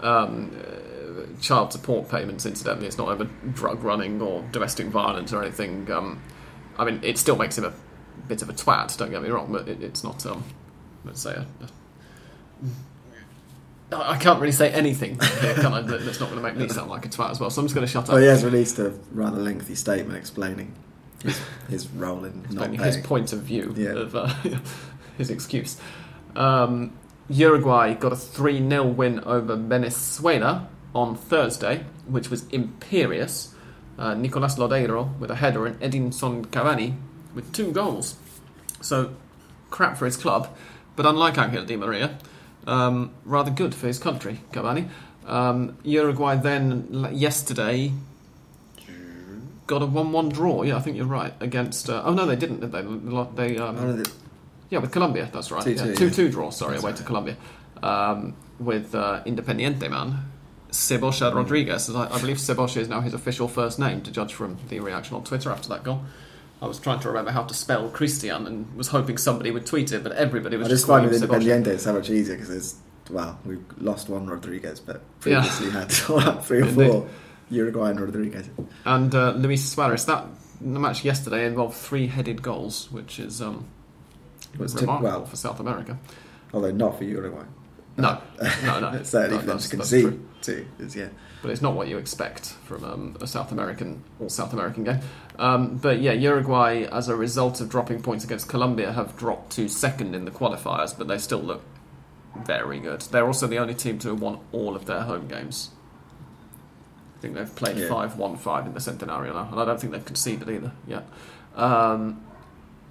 um, uh, child support payments, incidentally. It's not over drug running or domestic violence or anything. Um, I mean, it still makes him a bit of a twat, don't get me wrong, but it, it's not, um, let's say, a, a, I can't really say anything here, can I? That's not going to make me sound like a twat as well, so I'm just going to shut up. Well, he has released a rather lengthy statement explaining his, his role in not explaining his point of view Yeah. of uh, <laughs> his excuse. Um, Uruguay got a 3 0 win over Venezuela on Thursday, which was imperious. Uh, Nicolas Lodeiro with a header and Edinson Cavani with two goals. So, crap for his club, but unlike Angel Di Maria, um, rather good for his country, Cavani. Um, Uruguay then, yesterday, got a 1 1 draw. Yeah, I think you're right. Against. Uh, oh, no, they didn't, did they? They, um, One of the- yeah, with Colombia, that's right. 2-2, yeah, yeah. 2 2 draw, sorry, away to Colombia. Um, with uh, Independiente man, Cebolla Mm. Rodriguez. I, I believe Cebolla is now his official first name, to judge from the reaction on Twitter after that goal. I was trying to remember how to spell Christian and was hoping somebody would tweet it, but everybody was I just just find with Independiente it's so much easier because there's well, we've lost one Rodriguez, but Yeah. previously had <laughs> three or Indeed. four Uruguay and Rodriguez. And uh, Luis Suarez, that match yesterday involved three headed goals, which is um, Was remarkable well- for South America. Although not for Uruguay. No, no, no. It's <laughs> certainly No, for them to concede true. to. Is, yeah. but it's not what you expect from um, a South American or South American game. Um, but yeah, Uruguay, as a result of dropping points against Colombia, have dropped to second in the qualifiers, but they still look very good. They're also the only team to have won all of their home games. I think they've played Yeah. 5 1 5 in the Centenario now, and I don't think they've conceded either yet. Um,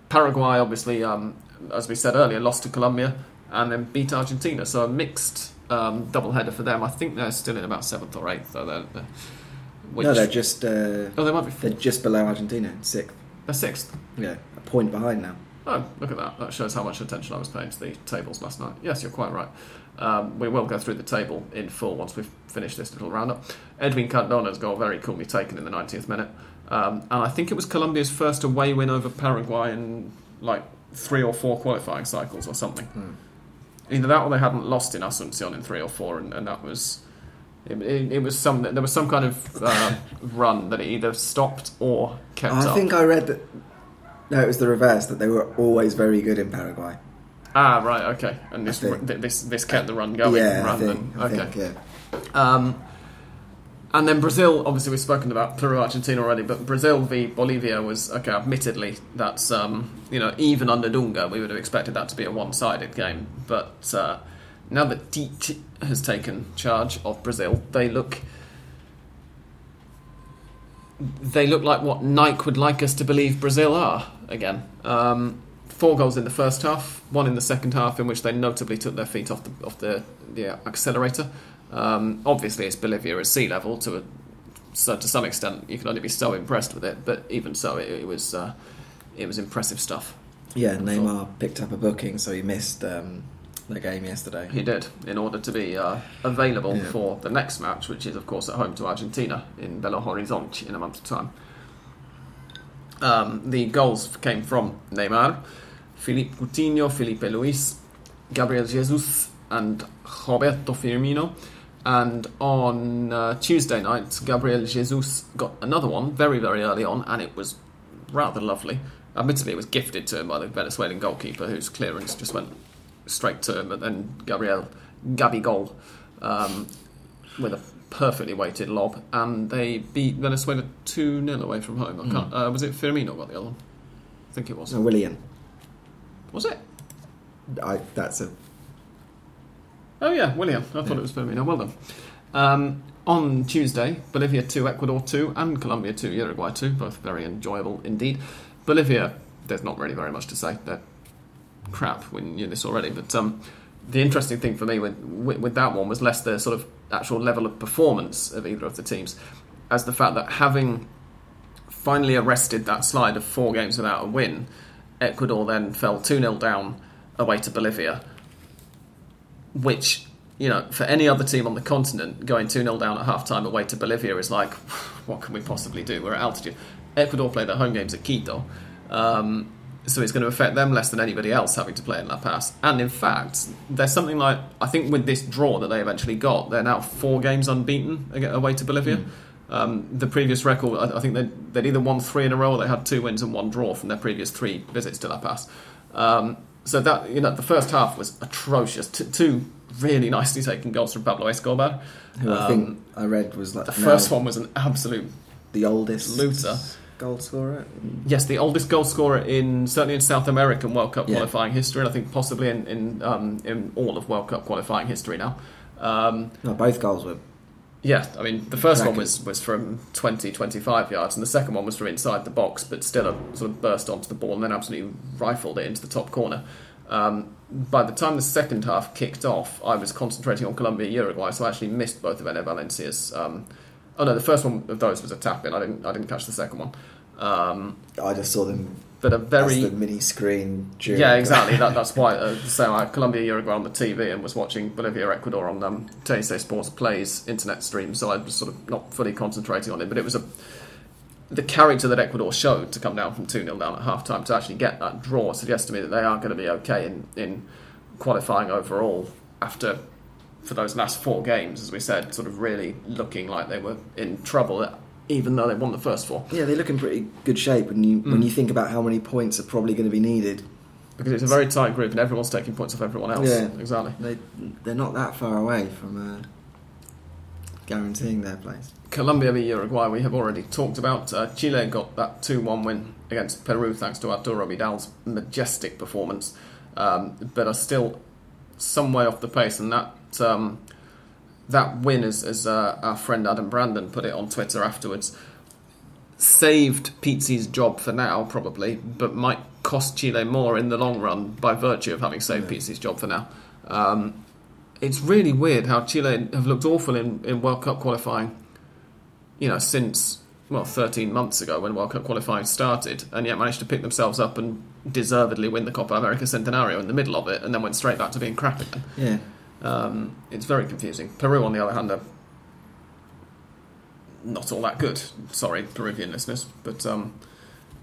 Paraguay, obviously, um, as we said earlier, lost to Colombia and then beat Argentina. So a mixed um, double header for them. I think they're still in about seventh or eighth, though. They're, they're, which, no, they're just uh, oh, they might be. they're just below Argentina, sixth. They're sixth. Yeah, a point behind now. Oh, look at that. That shows how much attention I was paying to the tables last night. Yes, you're quite right. Um, we will go through the table in full once we've finished this little roundup. Edwin Cardona's goal very coolly taken in the 90th minute. Um, and I think it was Colombia's first away win over Paraguay in like three or four qualifying cycles or something. Either that or they hadn't lost in Asuncion in three or four, and, and that was. It, it, it was some there was some kind of uh, <laughs> run that it either stopped or kept I up. think I read that. No, it was the reverse. That they were always very good in Paraguay. Ah, right, okay. And this I think- th- this this kept the run going yeah, I rather think. than okay. think, yeah. Um, and then Brazil, obviously we've spoken about Peru, Argentina already, but Brazil v Bolivia was okay. Admittedly, that's um, you know even under Dunga, we would have expected that to be a one-sided game. But uh, now that Tite has taken charge of Brazil, they look they look like what Nike would like us to believe Brazil are again. Um, four goals in the first half, one in the second half, in which they notably took their feet off the off the, the accelerator. Um, obviously, it's Bolivia at sea level to a, so to some extent. You can only be so impressed with it, but even so, it, it was uh, it was impressive stuff. Yeah, Neymar picked up a booking, so he missed um, the game yesterday. He did in order to be uh, available Yeah. for the next match, which is of course at home to Argentina in Belo Horizonte in a month's time. Um, the goals came from Neymar, Philippe Coutinho, Filipe Luis, Gabriel Jesus, and Roberto Firmino. And on uh, Tuesday night, Gabriel Jesus got another one very, very early on, and it was rather lovely. Admittedly, it was gifted to him by the Venezuelan goalkeeper, whose clearance just went straight to. But then Gabriel Gabigol um, with a perfectly weighted lob, and they beat Venezuela two 0 away from home. I can't, uh, was it Firmino got the other one? I think it was. So Willian, Was it? I, that's a Oh yeah, Willian. I thought Yeah. it was Firmino. Well done. Um, on Tuesday, Bolivia 2, Ecuador 2, and Colombia 2, Uruguay 2, both very enjoyable indeed. Bolivia, there's not really very much to say. They're crap. We knew this already. But um, the interesting thing for me with, with, that one was less the sort of actual level of performance of either of the teams, as the fact that having finally arrested that slide of four games without a win, Ecuador then fell 2 0 down away to Bolivia which you know for any other team on the continent going 2-0 down at half time away to Bolivia is like <laughs> what can we possibly do we're at altitude Ecuador play their home games at Quito um, so it's going to affect them less than anybody else having to play in La Paz and in fact there's something like I think with this draw that they eventually got they're now four games unbeaten away to Bolivia um, the previous record I, I think they'd, they'd either won three in a row or they had two wins and one draw from their previous three visits to La Paz um, so that you know, the first half was atrocious. T- two really nicely taken goals from Pablo Escobar. who I Um, think I read was like The first one was an absolute the oldest looter. Goal scorer. Yes, the oldest goal scorer in certainly in South American World Cup Yeah. qualifying history, and I think possibly in in, um, in all of World Cup qualifying history now. Um, No, both goals were yeah, I mean the first one was, was from 20, 25 yards, and the second one was from inside the box, but still a sort of burst onto the ball and then absolutely rifled it into the top corner. Um, by the time the second half kicked off, I was concentrating on Colombia Uruguay, so I actually missed both of Enner Valencia's. Oh no, the first one of those was a tap in. I didn't I didn't catch the second one. Um, I just saw them but a very the mini screen. During yeah, exactly. <laughs> That, that's why. Uh, so I Colombia Uruguay on the TV and was watching Bolivia Ecuador on um, TSA Sports Plays internet stream. So I was sort of not fully concentrating on it, but it was a the character that Ecuador showed to come down from two 0 down at half time to actually get that draw suggests to me that they are going to be okay in in qualifying overall after for those last four games, as we said, sort of really looking like they were in trouble, even though they won the first four. Yeah, they look in pretty good shape when you when Mm. you think about how many points are probably going to be needed. Because it's a very tight group and everyone's taking points off everyone else. Yeah. Exactly. They they're not that far away from uh, guaranteeing their place. Colombia v Uruguay, we have already talked about. Uh, Chile got that 2 1 win against Peru thanks to Arturo Vidal's majestic performance, um, but are still some way off the pace. And that um, that win, as, as uh, our friend Adam Brandon put it on Twitter afterwards, saved Pizzi's job for now, probably, but might cost Chile more in the long run by virtue of having saved Yeah. Pizzi's job for now. Um, it's really weird how Chile have looked awful in, in World Cup qualifying, you know, since, well, 13 months ago when World Cup qualifying started, and yet managed to pick themselves up and deservedly win the Copa America Centenario in the middle of it, and then went straight back to being crap again. Yeah, Um, it's very confusing. Peru, on the other hand, are not all that good. Sorry, Peruvian listeners, but um,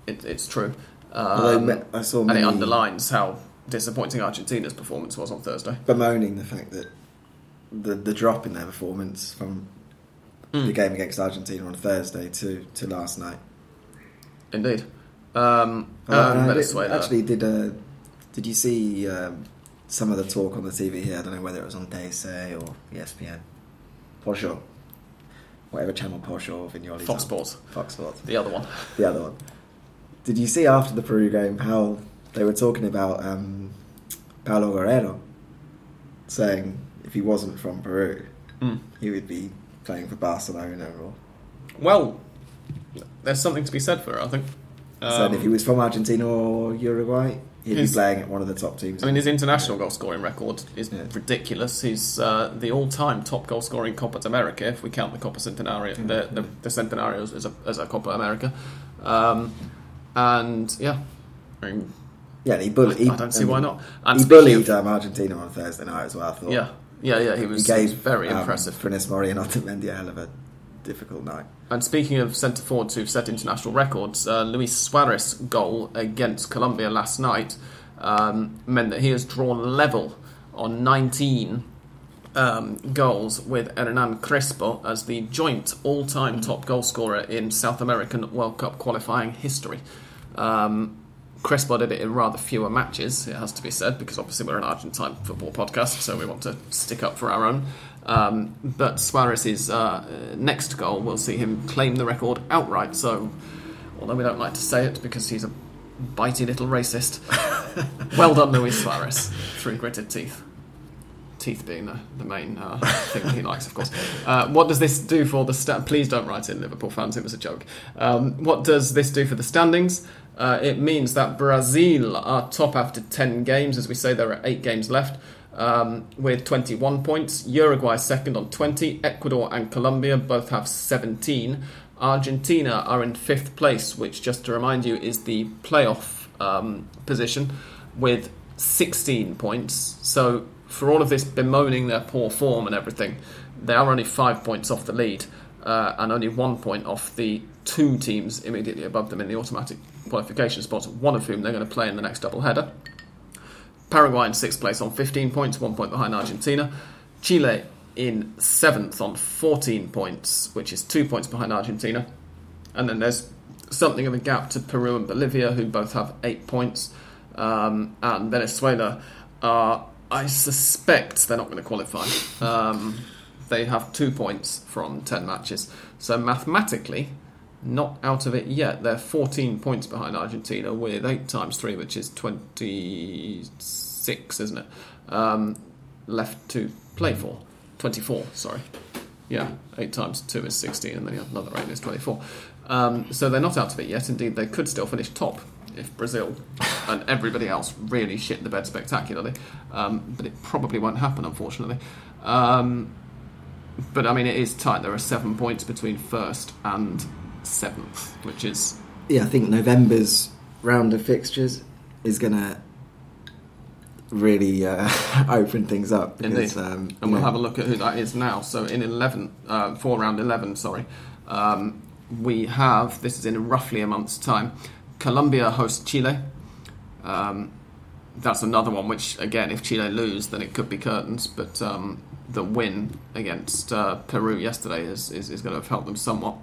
it, it's true. Um, me- I saw and it underlines how disappointing Argentina's performance was on Thursday. bemoaning the fact that the the drop in their performance from the game against Argentina on Thursday to, to last night. Indeed. Um, Uh, did- Venezuela. actually, did uh, did you see um, some of the talk on the TV here? I don't know whether it was on DaySay or ESPN, Porsche, whatever channel Porsche or Vignolo. Fox Sports, Fox Sports, the other one. the other one. Did you see after the Peru game how they were talking about um, Paolo Guerrero, saying if he wasn't from Peru, Mm. he would be playing for Barcelona or Well, there's something to be said for it, I think. saying if he Um, was from Argentina or Uruguay, he'd be playing at one of the top teams. I mean, his international goal scoring record is Yeah. ridiculous. He's uh, the all-time top goal scoring Copa America, if we count the Copa Centenario, the, the, the Centenario as a, as a Copa America. Um, and yeah, I mean, Yeah, he bullied. He, I don't see why not. And he bullied of- um, Argentina on Thursday night as well. I thought. yeah, yeah, yeah. He was, he he gave was very um, impressive. Funes Mori and Otamendi a hell of a difficult night. And speaking of centre forwards who've set international records, uh, Luis Suarez' goal against Colombia last night um, meant that he has drawn level on 19 um, goals with Hernan Crespo as the joint all-time top goal scorer in South American World Cup qualifying history. Um, Crespo did it in rather fewer matches, it has to be said, because obviously we're an Argentine football podcast, so we want to stick up for our own. Um, but Suarez's uh, next goal will see him claim the record outright. So, although we don't like to say it because he's a bitey little racist, <laughs> well done, Luis Suarez, through gritted teeth. Teeth being the, the main uh, thing he likes, of course. Uh, what does this do for the sta- Please don't write in, Liverpool fans. It was a joke. Um, what does this do for the standings? Uh, it means that Brazil are top after 10 games. As we say, there are eight games left um, with 21 points. Uruguay second on 20. Ecuador and Colombia both have 17. Argentina are in fifth place, which, just to remind you, is the playoff um, position with 16 points. So, for all of this bemoaning their poor form and everything, they are only five points off the lead uh, and only one point off the two teams immediately above them in the automatic qualification spots, one of whom they're going to play in the next double header. Paraguay in sixth place on 15 points, one point behind Argentina. Chile in seventh on 14 points, which is two points behind Argentina. And then there's something of a gap to Peru and Bolivia, who both have eight points. Um, and Venezuela are, I suspect, they're not going to qualify. Um, they have two points from 10 matches. So mathematically, not out of it yet. They're 14 points behind Argentina with 8 times 3, which is 26, isn't it? Um, left to play for. 24, sorry. Yeah, 8 times 2 is 16, and then you have another 8 is 24. Um, so they're not out of it yet. Indeed, they could still finish top if Brazil <laughs> and everybody else really shit the bed spectacularly. Um, but it probably won't happen, unfortunately. Um, but I mean, it is tight. There are seven points between first and seventh, which is Yeah, I think November's round of fixtures is going to really uh, <laughs> open things up. Because, Indeed. um, and we'll yeah, have a look at who that is now. So in eleven, uh, for round eleven, sorry, um, we have this is in roughly a month's time. Colombia host Chile. Um, that's another one which, again, if Chile lose, then it could be curtains. But um, the win against uh, Peru yesterday is, is, is going to have helped them somewhat.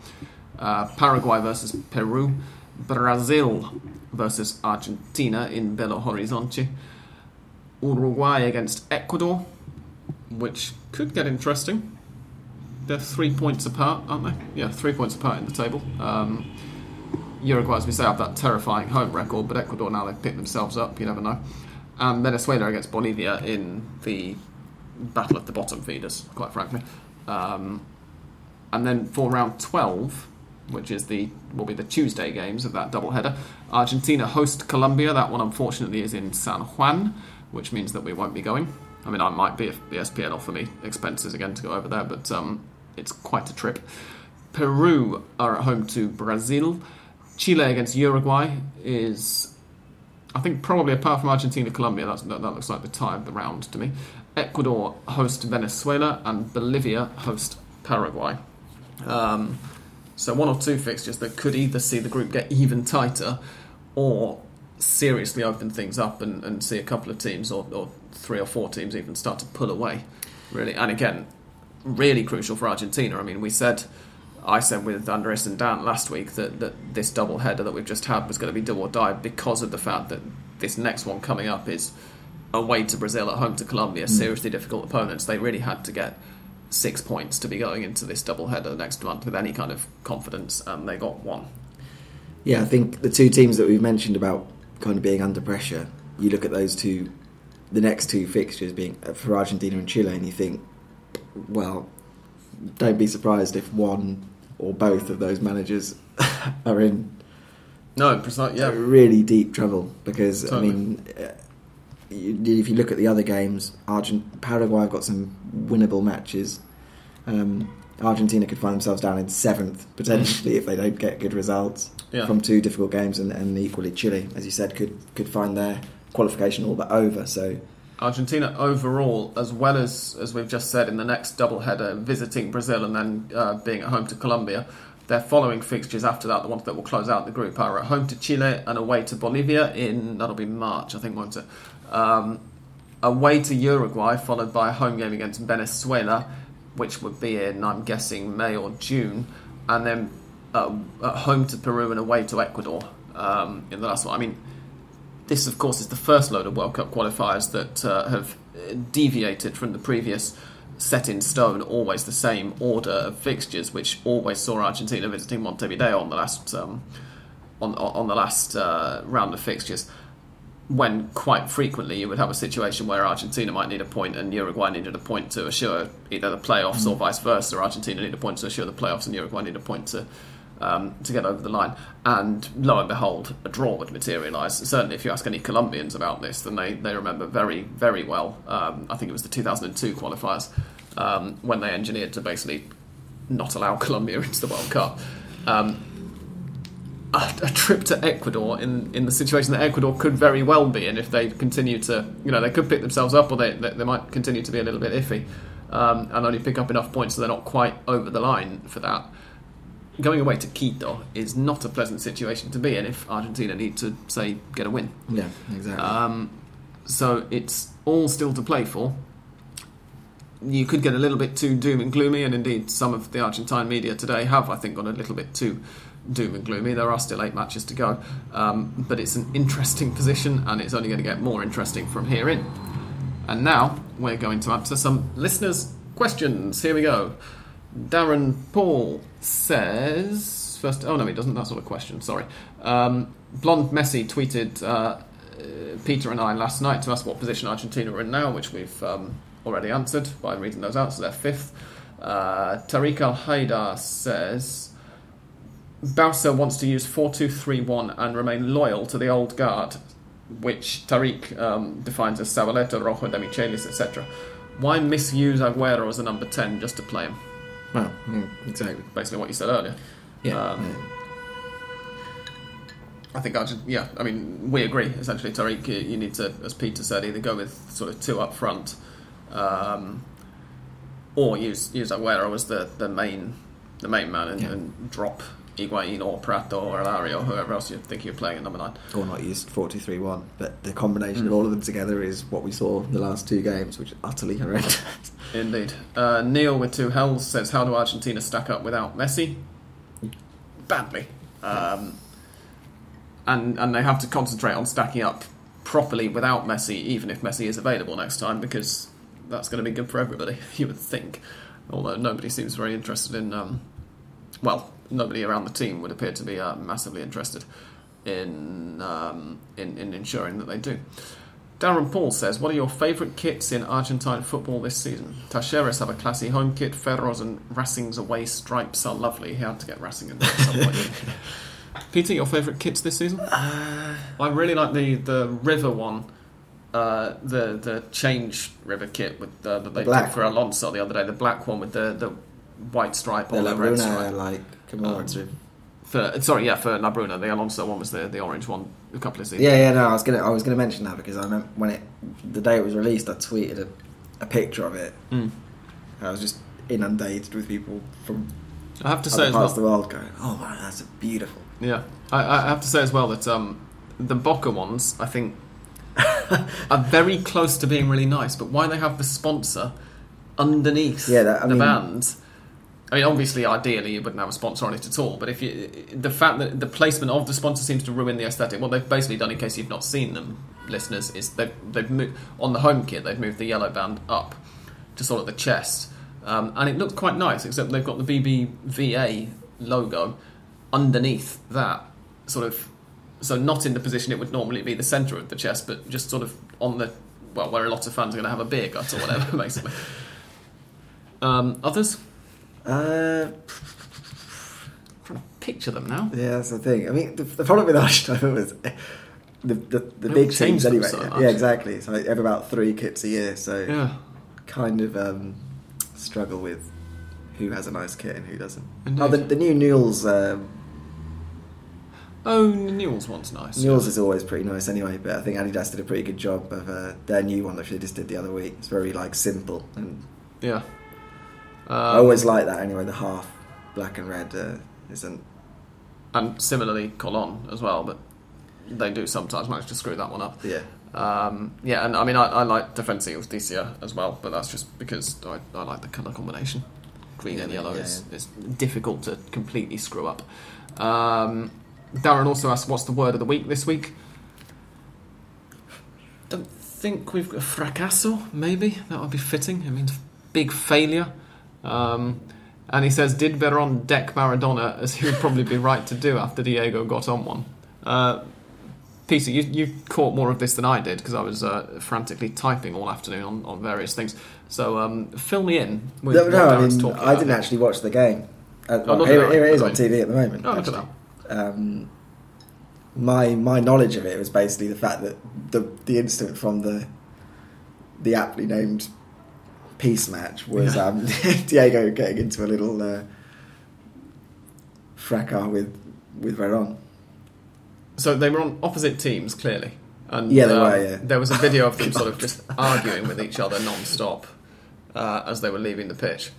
Uh, Paraguay versus Peru, Brazil versus Argentina in Belo Horizonte, Uruguay against Ecuador, which could get interesting. They're three points apart, aren't they? Yeah, three points apart in the table. Um, Uruguay, as we say, have that terrifying home record, but Ecuador now they've picked themselves up. You never know. And Venezuela against Bolivia in the battle of the bottom feeders, quite frankly. Um, and then for round twelve, which is the will be the Tuesday games of that double header, Argentina host Colombia. That one unfortunately is in San Juan, which means that we won't be going. I mean, I might be if ESPN offer me expenses again to go over there, but um, it's quite a trip. Peru are at home to Brazil. Chile against Uruguay is, I think, probably apart from Argentina, Colombia, that, that looks like the tie of the round to me. Ecuador host Venezuela and Bolivia host Paraguay. Um, so one or two fixtures that could either see the group get even tighter or seriously open things up and, and see a couple of teams or, or three or four teams even start to pull away. Really, and again, really crucial for Argentina. I mean, we said I said with Andres and Dan last week that, that this double header that we've just had was going to be do or die because of the fact that this next one coming up is away to Brazil at home to Colombia, Mm. seriously difficult opponents. They really had to get six points to be going into this double header next month with any kind of confidence, and they got one. Yeah, I think the two teams that we've mentioned about kind of being under pressure, you look at those two, the next two fixtures being uh, for Argentina and Chile, and you think, well, don't be surprised if one or both of those managers <laughs> are in No, precise. Yeah, really deep trouble because Totally. I mean, uh, if you look at the other games, Argent Paraguay have got some winnable matches. Um, Argentina could find themselves down in seventh potentially if they don't get good results Yeah. from two difficult games, and, and equally Chile, as you said, could could find their qualification all but over. So Argentina overall, as well as as we've just said in the next double header, visiting Brazil and then uh, being at home to Colombia. Their following fixtures after that, the ones that will close out the group, are at home to Chile and away to Bolivia in that'll be March, I think, won't it? Um, away to Uruguay, followed by a home game against Venezuela, which would be in, I'm guessing, May or June, and then uh, home to Peru and away to Ecuador um, in the last one. I mean, this, of course, is the first load of World Cup qualifiers that uh, have deviated from the previous set in stone, always the same order of fixtures, which always saw Argentina visiting Montevideo on the last um, on on the last uh, round of fixtures. When quite frequently you would have a situation where Argentina might need a point and Uruguay needed a point to assure either the playoffs or vice versa. Argentina needed a point to assure the playoffs and Uruguay needed a point to um, to get over the line. And lo and behold, a draw would materialise. Certainly, if you ask any Colombians about this, then they, they remember very, very well. Um, I think it was the 2002 qualifiers um, when they engineered to basically not allow <laughs> Colombia into the World Cup. A, a trip to Ecuador in, in the situation that Ecuador could very well be in if they continue to, you know, they could pick themselves up or they, they, they might continue to be a little bit iffy um, and only pick up enough points so they're not quite over the line for that going away to Quito is not a pleasant situation to be in if Argentina need to, say, get a win. yeah, exactly. Um, so it's all still to play for. You could get a little bit too doom and gloomy, and indeed some of the Argentine media today have, I think, gone a little bit too doom and gloomy. There are still eight matches to go, um, but it's an interesting position, and it's only going to get more interesting from here in. And now we're going to answer some listeners' questions. Here we go. Darren Paul says first. Oh no, he doesn't. That's not a question. Sorry. Um, Blonde Messi tweeted uh, uh, Peter and I last night to ask what position Argentina are in now, which we've um, already answered by reading those out. So they're fifth. Uh, Tariq Al Haidar says Bauza wants to use four two three one and remain loyal to the old guard, which Tariq um, defines as Zabaleta, Rojo, Demichelis, etc. Why misuse Aguero as a number ten just to play him? well, mm, exactly. basically what you said earlier. Yeah. Um, I think I just, yeah, I mean, we agree, essentially, Tariq. You, you need to, as Peter said, either go with sort of two up front um, or use use Aguero as the, the main the main man and, Yeah. and drop Higuain or Pratto or Alario or whoever else you think you're playing at number nine. Or not used 4 3 1. But the combination Mm. of all of them together is what we saw in the last two games, which is utterly horrendous. <laughs> Indeed. Uh, Neil with two hells says, "How do Argentina stack up without Messi?" Badly. Um, and and they have to concentrate on stacking up properly without Messi, even if Messi is available next time, because that's going to be good for everybody. <laughs> You would think, although nobody seems very interested in. Um, well, nobody around the team would appear to be uh, massively interested in, um, in in ensuring that they do. Darren Paul says, "What are your favourite kits in Argentine football this season? Talleres have a classy home kit. Ferros and Racing's away stripes are lovely. He had to get Racing in there at some point. <laughs> Peter, your favourite kits this season? Uh, I really like the the River one, uh, the the change River kit with the, that they black did for Alonso the other day. The black one with the the white stripe the on the red stripe. like, commemorative. For, sorry, yeah, for Labruna, the Alonso one was the the orange one a couple of seasons. Yeah, yeah, no, I was gonna, I was gonna mention that because I remember when it, the day it was released, I tweeted a, a picture of it. Mm. I was just inundated with people from I have to say as well. the world going, "Oh man, that's beautiful." Yeah, I, I have to say as well that um, the Boca ones, I think, <laughs> are very close to being really nice. But why they have the sponsor underneath Yeah, that- the mean- band? I mean, obviously, ideally, you wouldn't have a sponsor on it at all. But if you, the fact that the placement of the sponsor seems to ruin the aesthetic. What they've basically done, in case you've not seen them, listeners, is they've they've moved on the home kit. They've moved the yellow band up to sort of the chest, um, and it looks quite nice. Except they've got the BBVA logo underneath that sort of so not in the position it would normally be the centre of the chest, but just sort of on the well where a lot of fans are going to have a beer gut or whatever, <laughs> basically. Um, others, Uh, trying to picture them now. yeah, that's the thing. I mean, the, the problem with Arsenal was the the, the big teams anyway. so yeah, exactly. So I have about three kits a year, so Yeah, kind of um, struggle with who has a nice kit and who doesn't. Indeed. Oh, the, the new Newell's um, Oh, Newell's one's nice. Newell's is always pretty nice anyway, but I think Adidas did a pretty good job of uh, their new one, which they just did the other week. It's very like simple, and Yeah. I Um, always like that anyway. The half black and red uh, isn't. and similarly Colon as well, but they do sometimes manage to screw that one up. Yeah, Um, yeah, and I mean, I, I like Defensa Justicia as well, but that's just because I, I like the colour combination. Green and yellow yeah, is, yeah. is difficult to completely screw up. Um, Darren also asked, what's the word of the week this week? Don't think we've got fracaso, maybe? That would be fitting. It means big failure. Um, and he says, did Veron deck Maradona as he would probably be right to do after Diego got on one? Uh, Peter, you, you caught more of this than I did because I was uh, frantically typing all afternoon on, on various things. So um, fill me in. With no, what no I mean, I didn't here. actually watch the game. Uh, Oh, here, that, here it is on. TV at the moment. Oh, look at actually. Um, my my knowledge of it was basically the fact that the the incident from the the aptly named peace match was Yeah. um, <laughs> Diego getting into a little uh, fracas with with Veron. So they were on opposite teams, clearly. And, Yeah, they um, were, yeah. There was a video of them <laughs> sort of just arguing with each other non-stop uh, as they were leaving the pitch,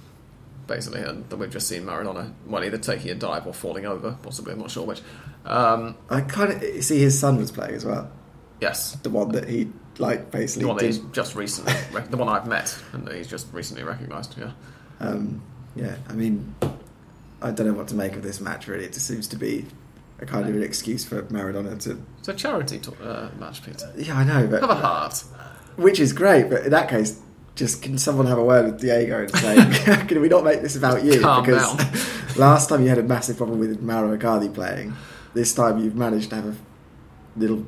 basically. And we've just seen Maradona, well, either taking a dive or falling over, possibly, I'm not sure which. Um, I kind of see his son was playing as well. yes, The one that he like basically the one that he's just recently, <laughs> the one I've met, and that he's just recently recognised, yeah. Um, yeah, I mean, I don't know what to make of this match. Really, it just seems to be a kind of an excuse for Maradona to. It's a charity to- uh, match, Peter. Yeah, I know, but Have a heart. which is great. But in that case, just can someone have a word with Diego and say, <laughs> can we not make this about you? Calm because down. <laughs> last time you had a massive problem with Mauro Icardi playing. This time you've managed to have a little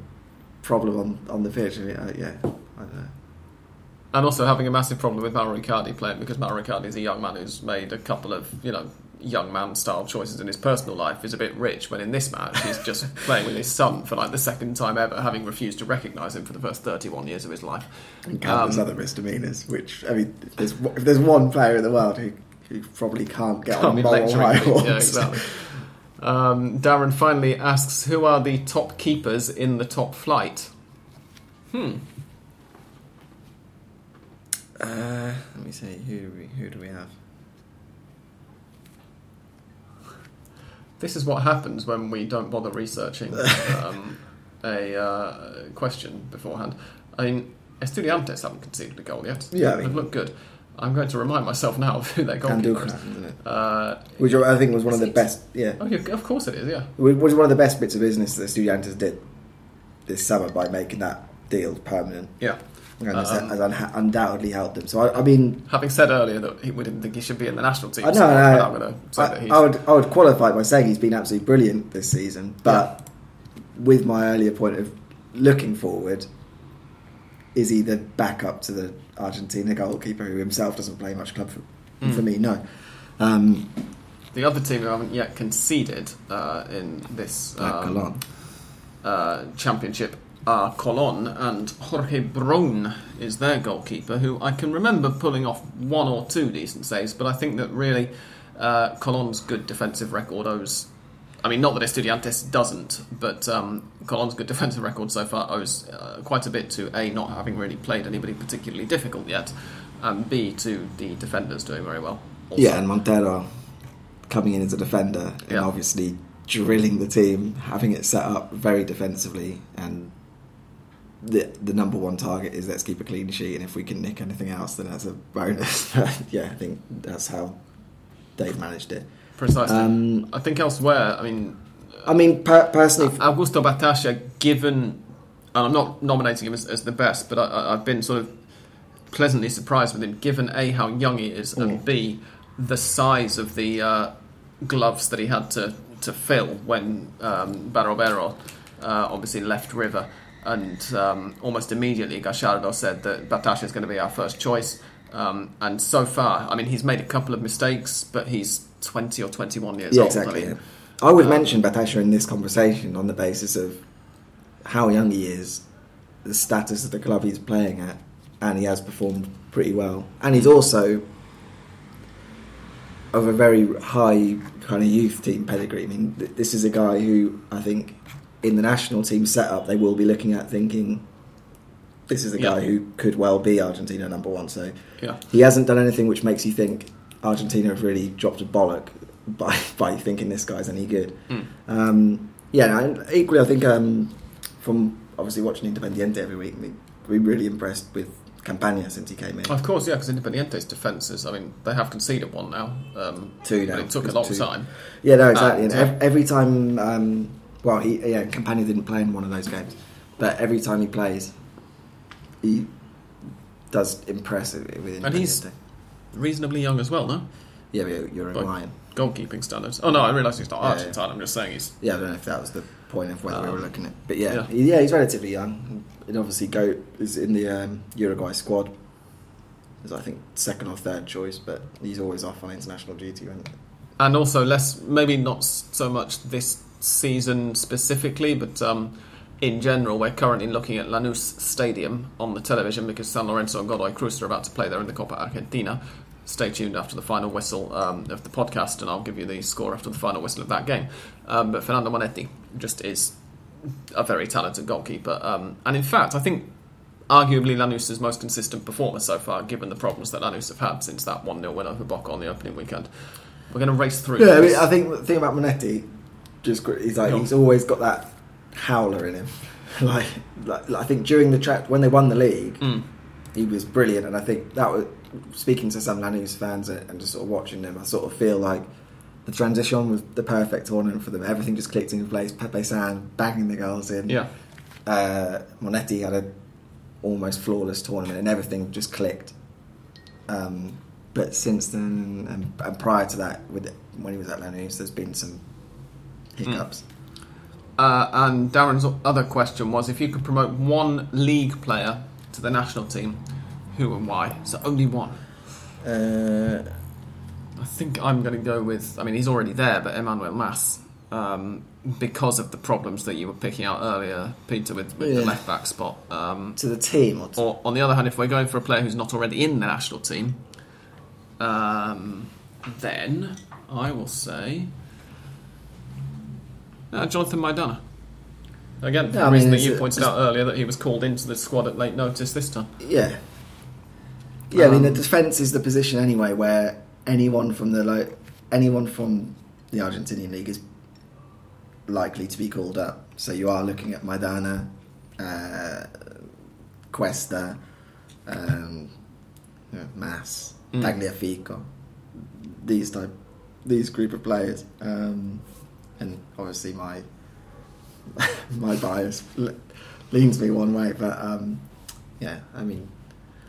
problem on, on the pitch. Uh, yeah, I don't know. And also having a massive problem with Mauro Icardi playing because Mauro Icardi is a young man who's made a couple of, you know, young man style choices in his personal life is a bit rich when in this match he's just <laughs> playing with his son for like the second time ever, having refused to recognise him for the first 31 years of his life. And countless Um, other misdemeanors. Which I mean, if there's if there's one player in the world who, who probably can't get Can't on moral high horse. Yeah, exactly. Um, Darren finally asks, who are the top keepers in the top flight? Hmm. Uh, let me see. Who do we, who do we have? This is what happens when we don't bother researching <laughs> um, a uh, question beforehand. I mean, Estudiantes haven't conceded a goal yet. Yeah, I mean- they've looked good. I'm going to remind myself now of who their Can goalkeeper is. Uh, Which I think was one of the best. Yeah, oh, yeah, of course it is. Yeah, It was one of the best bits of business that Studiantes did this summer by making that deal permanent, yeah. and Um, has unha- undoubtedly helped them. So I, I mean, Having said earlier that he, we didn't think he should be in the national team, I know, so know. I'm going to say that I, he's. I would I would qualify by saying he's been absolutely brilliant this season, but with my earlier point of looking forward, is he the backup to the Argentina goalkeeper who himself doesn't play much club for, Mm. for me? No. Um, The other team who haven't yet conceded uh, in this um, uh, championship are Colon and Jorge Broun is their goalkeeper, who I can remember pulling off one or two decent saves, but I think that really uh, Colon's good defensive record owes. I mean, not that Estudiantes doesn't, but um, Colon's good <laughs> defensive record so far owes uh, quite a bit to A, not having really played anybody particularly difficult yet, and B, to the defenders doing very well. also. Yeah, and Montero coming in as a defender and Yeah. obviously drilling the team, having it set up very defensively, and the the number one target is let's keep a clean sheet, and if we can nick anything else, then that's a bonus. <laughs> yeah, I think that's how they've managed it. Precisely. Um, I think elsewhere, I mean, I mean, per- personally, Augusto Batalla, given, and I'm not nominating him as, as the best, but I, I've been sort of pleasantly surprised with him, given A, how young he is, and Mm. B, the size of the uh, gloves that he had to, to fill when um, Barovero uh, obviously left River. And um, almost immediately, Gallardo said that Batalla is going to be our first choice. Um, and so far, I mean, he's made a couple of mistakes, but he's 20 or 21 years yeah, old. exactly. I mean, yeah. I would um, mention Batalla in this conversation on the basis of how young he is, the status of the club he's playing at, and he has performed pretty well. And he's also of a very high kind of youth team pedigree. I mean, th- this is a guy who I think in the national team setup they will be looking at thinking this is a Yeah. guy who could well be Argentina number one. So yeah. he hasn't done anything which makes you think Argentina have really dropped a bollock by <laughs> by thinking this guy's any good. Mm. Um, yeah, and equally, I think um, from obviously watching Independiente every week, we we're really impressed with Campaña since he came in. Of course, yeah, because Independiente's defences, I mean, they have conceded one now. Um, Two now. But it took a long two. time. Yeah, no, exactly. And, and ev- every time, um, well, he yeah, Campaña didn't play in one of those games, but every time he plays, he does impress with Independiente. And he's- Reasonably young as well, no? yeah, but you're, you're Like- Goalkeeping standards. Oh, no, I realise he's not Yeah, Argentine. I'm just saying he's. Yeah, I don't know if that was the point of whether we were Um, looking at, but yeah, yeah. Yeah, he's relatively young. And obviously, go is in the um, Uruguay squad. Is I think second or third choice, but he's always off on international duty. And also, less, maybe not so much this season specifically, but um, in general, we're currently looking at Lanús Stadium on the television because San Lorenzo and Godoy Cruz are about to play there in the Copa Argentina. Stay tuned after the final whistle um, of the podcast, and I'll give you the score after the final whistle of that game. Um, but Fernando Monetti just is a very talented goalkeeper. Um, and in fact, I think arguably Lanús' most consistent performer so far, given the problems that Lanús have had since that 1 0 win over Boca on the opening weekend. We're going to race through. yeah, I, mean. I think the thing about Monetti, just he's like he's always got that howler in him. <laughs> like, like, I think during the track when they won the league, Mm. he was brilliant, and I think that was speaking to some Lanús fans and just sort of watching them. I sort of feel like the transition was the perfect tournament for them. Everything just clicked into place. Pepe Sand banging the goals in. Yeah. uh, Monetti had a almost flawless tournament, and everything just clicked. Um, but since then, and, and prior to that, with when he was at Lanús, there's been some hiccups. Uh, and Darren's other question was if you could promote one league player to the national team, who and why? So only one. Uh, I think I'm going to go with. I mean, he's already there, but Emmanuel Mas, um, because of the problems that you were picking out earlier, Peter, with, with the left back spot. Um, to the team, or to, or on the other hand, if we're going for a player who's not already in the national team, um, then I will say uh, Jonathan Maidana. Again, for Yeah, I the mean, reason that you pointed out earlier that he was called into the squad at late notice this time. yeah, yeah. I mean, the Um, defense is the position anyway where anyone from the like anyone from the Argentinian league is likely to be called up. So you are looking at Maidana, uh, Cuesta, um, you Mas, Mm. Tagliafico, these type, these group of players, um, and obviously my <laughs> my bias leans me one way, but um, yeah, I mean,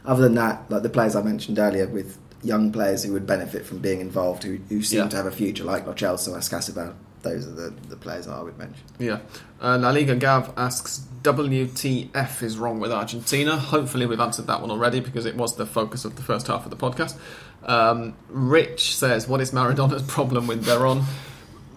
other than that, like the players I mentioned earlier, with young players who would benefit from being involved, who, who seem Yeah. to have a future, like Lo Celso, Ascacibar, those are the, the players I would mention. Yeah. Uh, La Liga Gav asks, WTF is wrong with Argentina? Hopefully, we've answered that one already because it was the focus of the first half of the podcast. Um, Rich says, What is Maradona's <laughs> problem with Veron?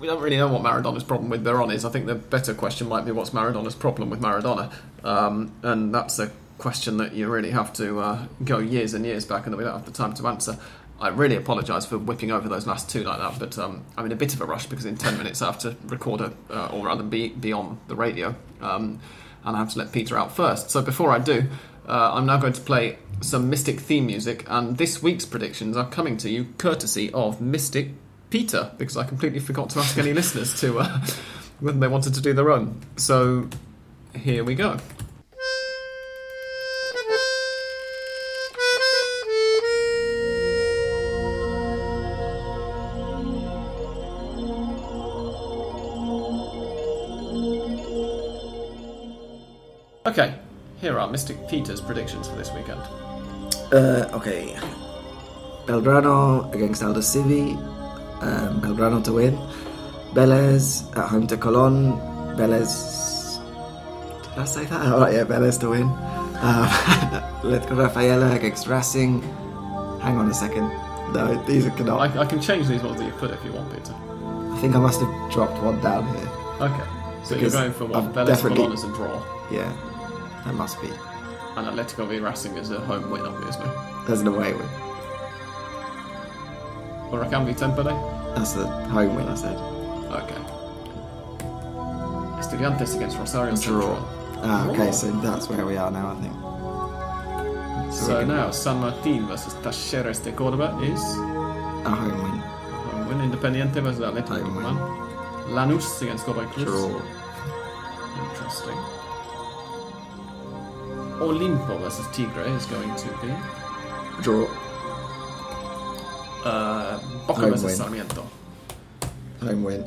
We don't really know what Maradona's problem with Veron is. I think the better question might be, What's Maradona's problem with Maradona? Um, and that's a question that you really have to uh, go years and years back and that we don't have the time to answer. I really apologise for whipping over those last two like that, but um, I'm in a bit of a rush because in 10 minutes I have to record a, uh, or rather be, be on the radio, um, and I have to let Peter out first. So before I do, uh, I'm now going to play some Mystic theme music, and this week's predictions are coming to you courtesy of Mystic Peter, because I completely forgot to ask any <laughs> listeners to uh, whether they wanted to do their own. So here we go. Okay, here are Mystic Peter's predictions for this weekend. Uh, okay. Belgrano against Aldosivi. Um, Belgrano to win. Velez at home to Colon. Velez. Did I say that? <laughs> Oh, yeah, Velez to win. Um, <laughs> Letco Rafaela against Racing. Hang on a second. No, these are cannot. I, I can change these ones that you put if you want, Peter. I think I must have dropped one down here. Okay, so Because you're going for one. I've definitely- Colón as a draw, Yeah, that must be. and Atletico v Racing as a home win, obviously. There's an away win. Huracan v Temperley. That's the home win, I said. Okay. Estudiantes against Rosario Draw. Central. Ah, okay, so that's where we are now, I think. So, can- now San Martin versus Talleres de Córdoba is A home win. home win. Independiente versus Atletico Home win. Tucumán. Lanús against Godoy Cruz. Draw. Interesting. Olimpo versus Tigre is going to be. Draw. Uh, Boca Home versus win. Sarmiento. Home win.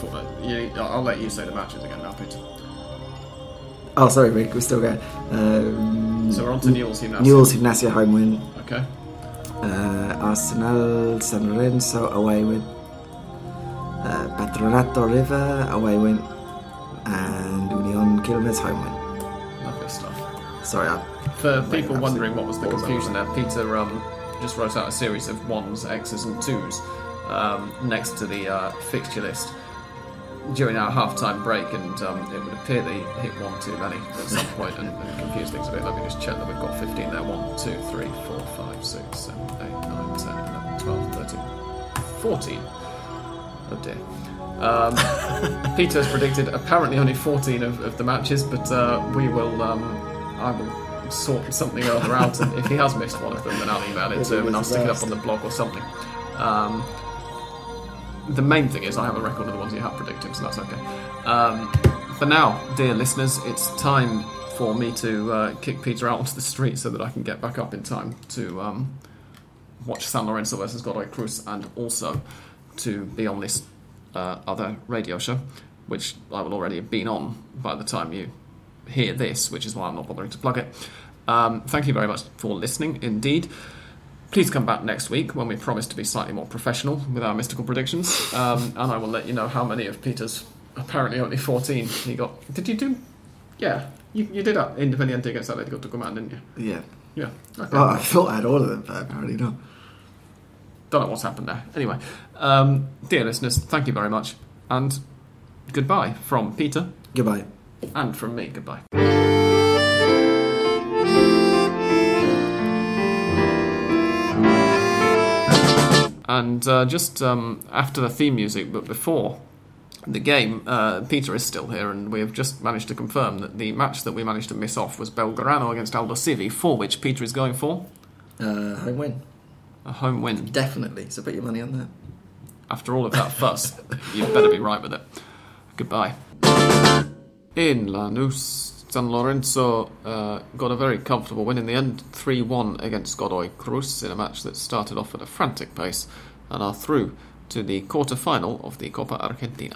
For, uh, you, I'll let you say the matches again now, Peter. Oh, sorry, Rick, we're still going. Um, So we're on to Newell's Gimnasia. Newell's Gimnasia home win. Okay. Uh, Arsenal San Lorenzo away win. Uh, Patronato River away win. And Union Quilmes home win. Lovely stuff. Sorry, I, For people wondering what was the confusion there, Peter um, just wrote out a series of ones, X's, and twos um, next to the uh, fixture list during our half-time break, and um, it would appear he hit one too many at some point and, and confused things a bit. Let me just check that we've got 15 there. 1, 2, 3, 4, 5, 6, 7, 8, 9, 10, 11, 12, 13, 14. Oh dear. Um, <laughs> Peter has predicted apparently only 14 of, of the matches, but uh, we will. Um, I will sort something or other out, and if he has missed one of them, then I'll email it to him and I'll stick it up on the blog or something. Um, the main thing is I have a record of the ones you have predicted, so that's okay. Um, for now, dear listeners, it's time for me to uh, kick Peter out onto the street so that I can get back up in time to um, watch San Lorenzo versus Godoy Cruz and also to be on this uh, other radio show, which I will already have been on by the time you hear this, which is why I'm not bothering to plug it. Um, thank you very much for listening, indeed. Please come back next week when we promise to be slightly more professional with our mystical predictions, um, <laughs> and I will let you know how many of Peter's apparently only 14 he got. Did you do? Yeah, you, you did that Independiente against Atletico Tucumán, didn't you? yeah. Yeah. Okay. Well, I thought I had all of them, but apparently not. Don't know what's happened there. Anyway, um, dear listeners, thank you very much, and goodbye from Peter Goodbye. And from me. Goodbye. And uh, just um, after the theme music, but before the game, uh, Peter is still here, and we have just managed to confirm that the match that we managed to miss off was Belgrano against Aldosivi, for which Peter is going for Uh, home win. a home win. Definitely. So put your money on that. After all of that fuss, <laughs> you'd better be right with it. Goodbye. In Lanús, San Lorenzo uh, got a very comfortable win in the end, 3 1 against Godoy Cruz in a match that started off at a frantic pace and are through to the quarter final of the Copa Argentina.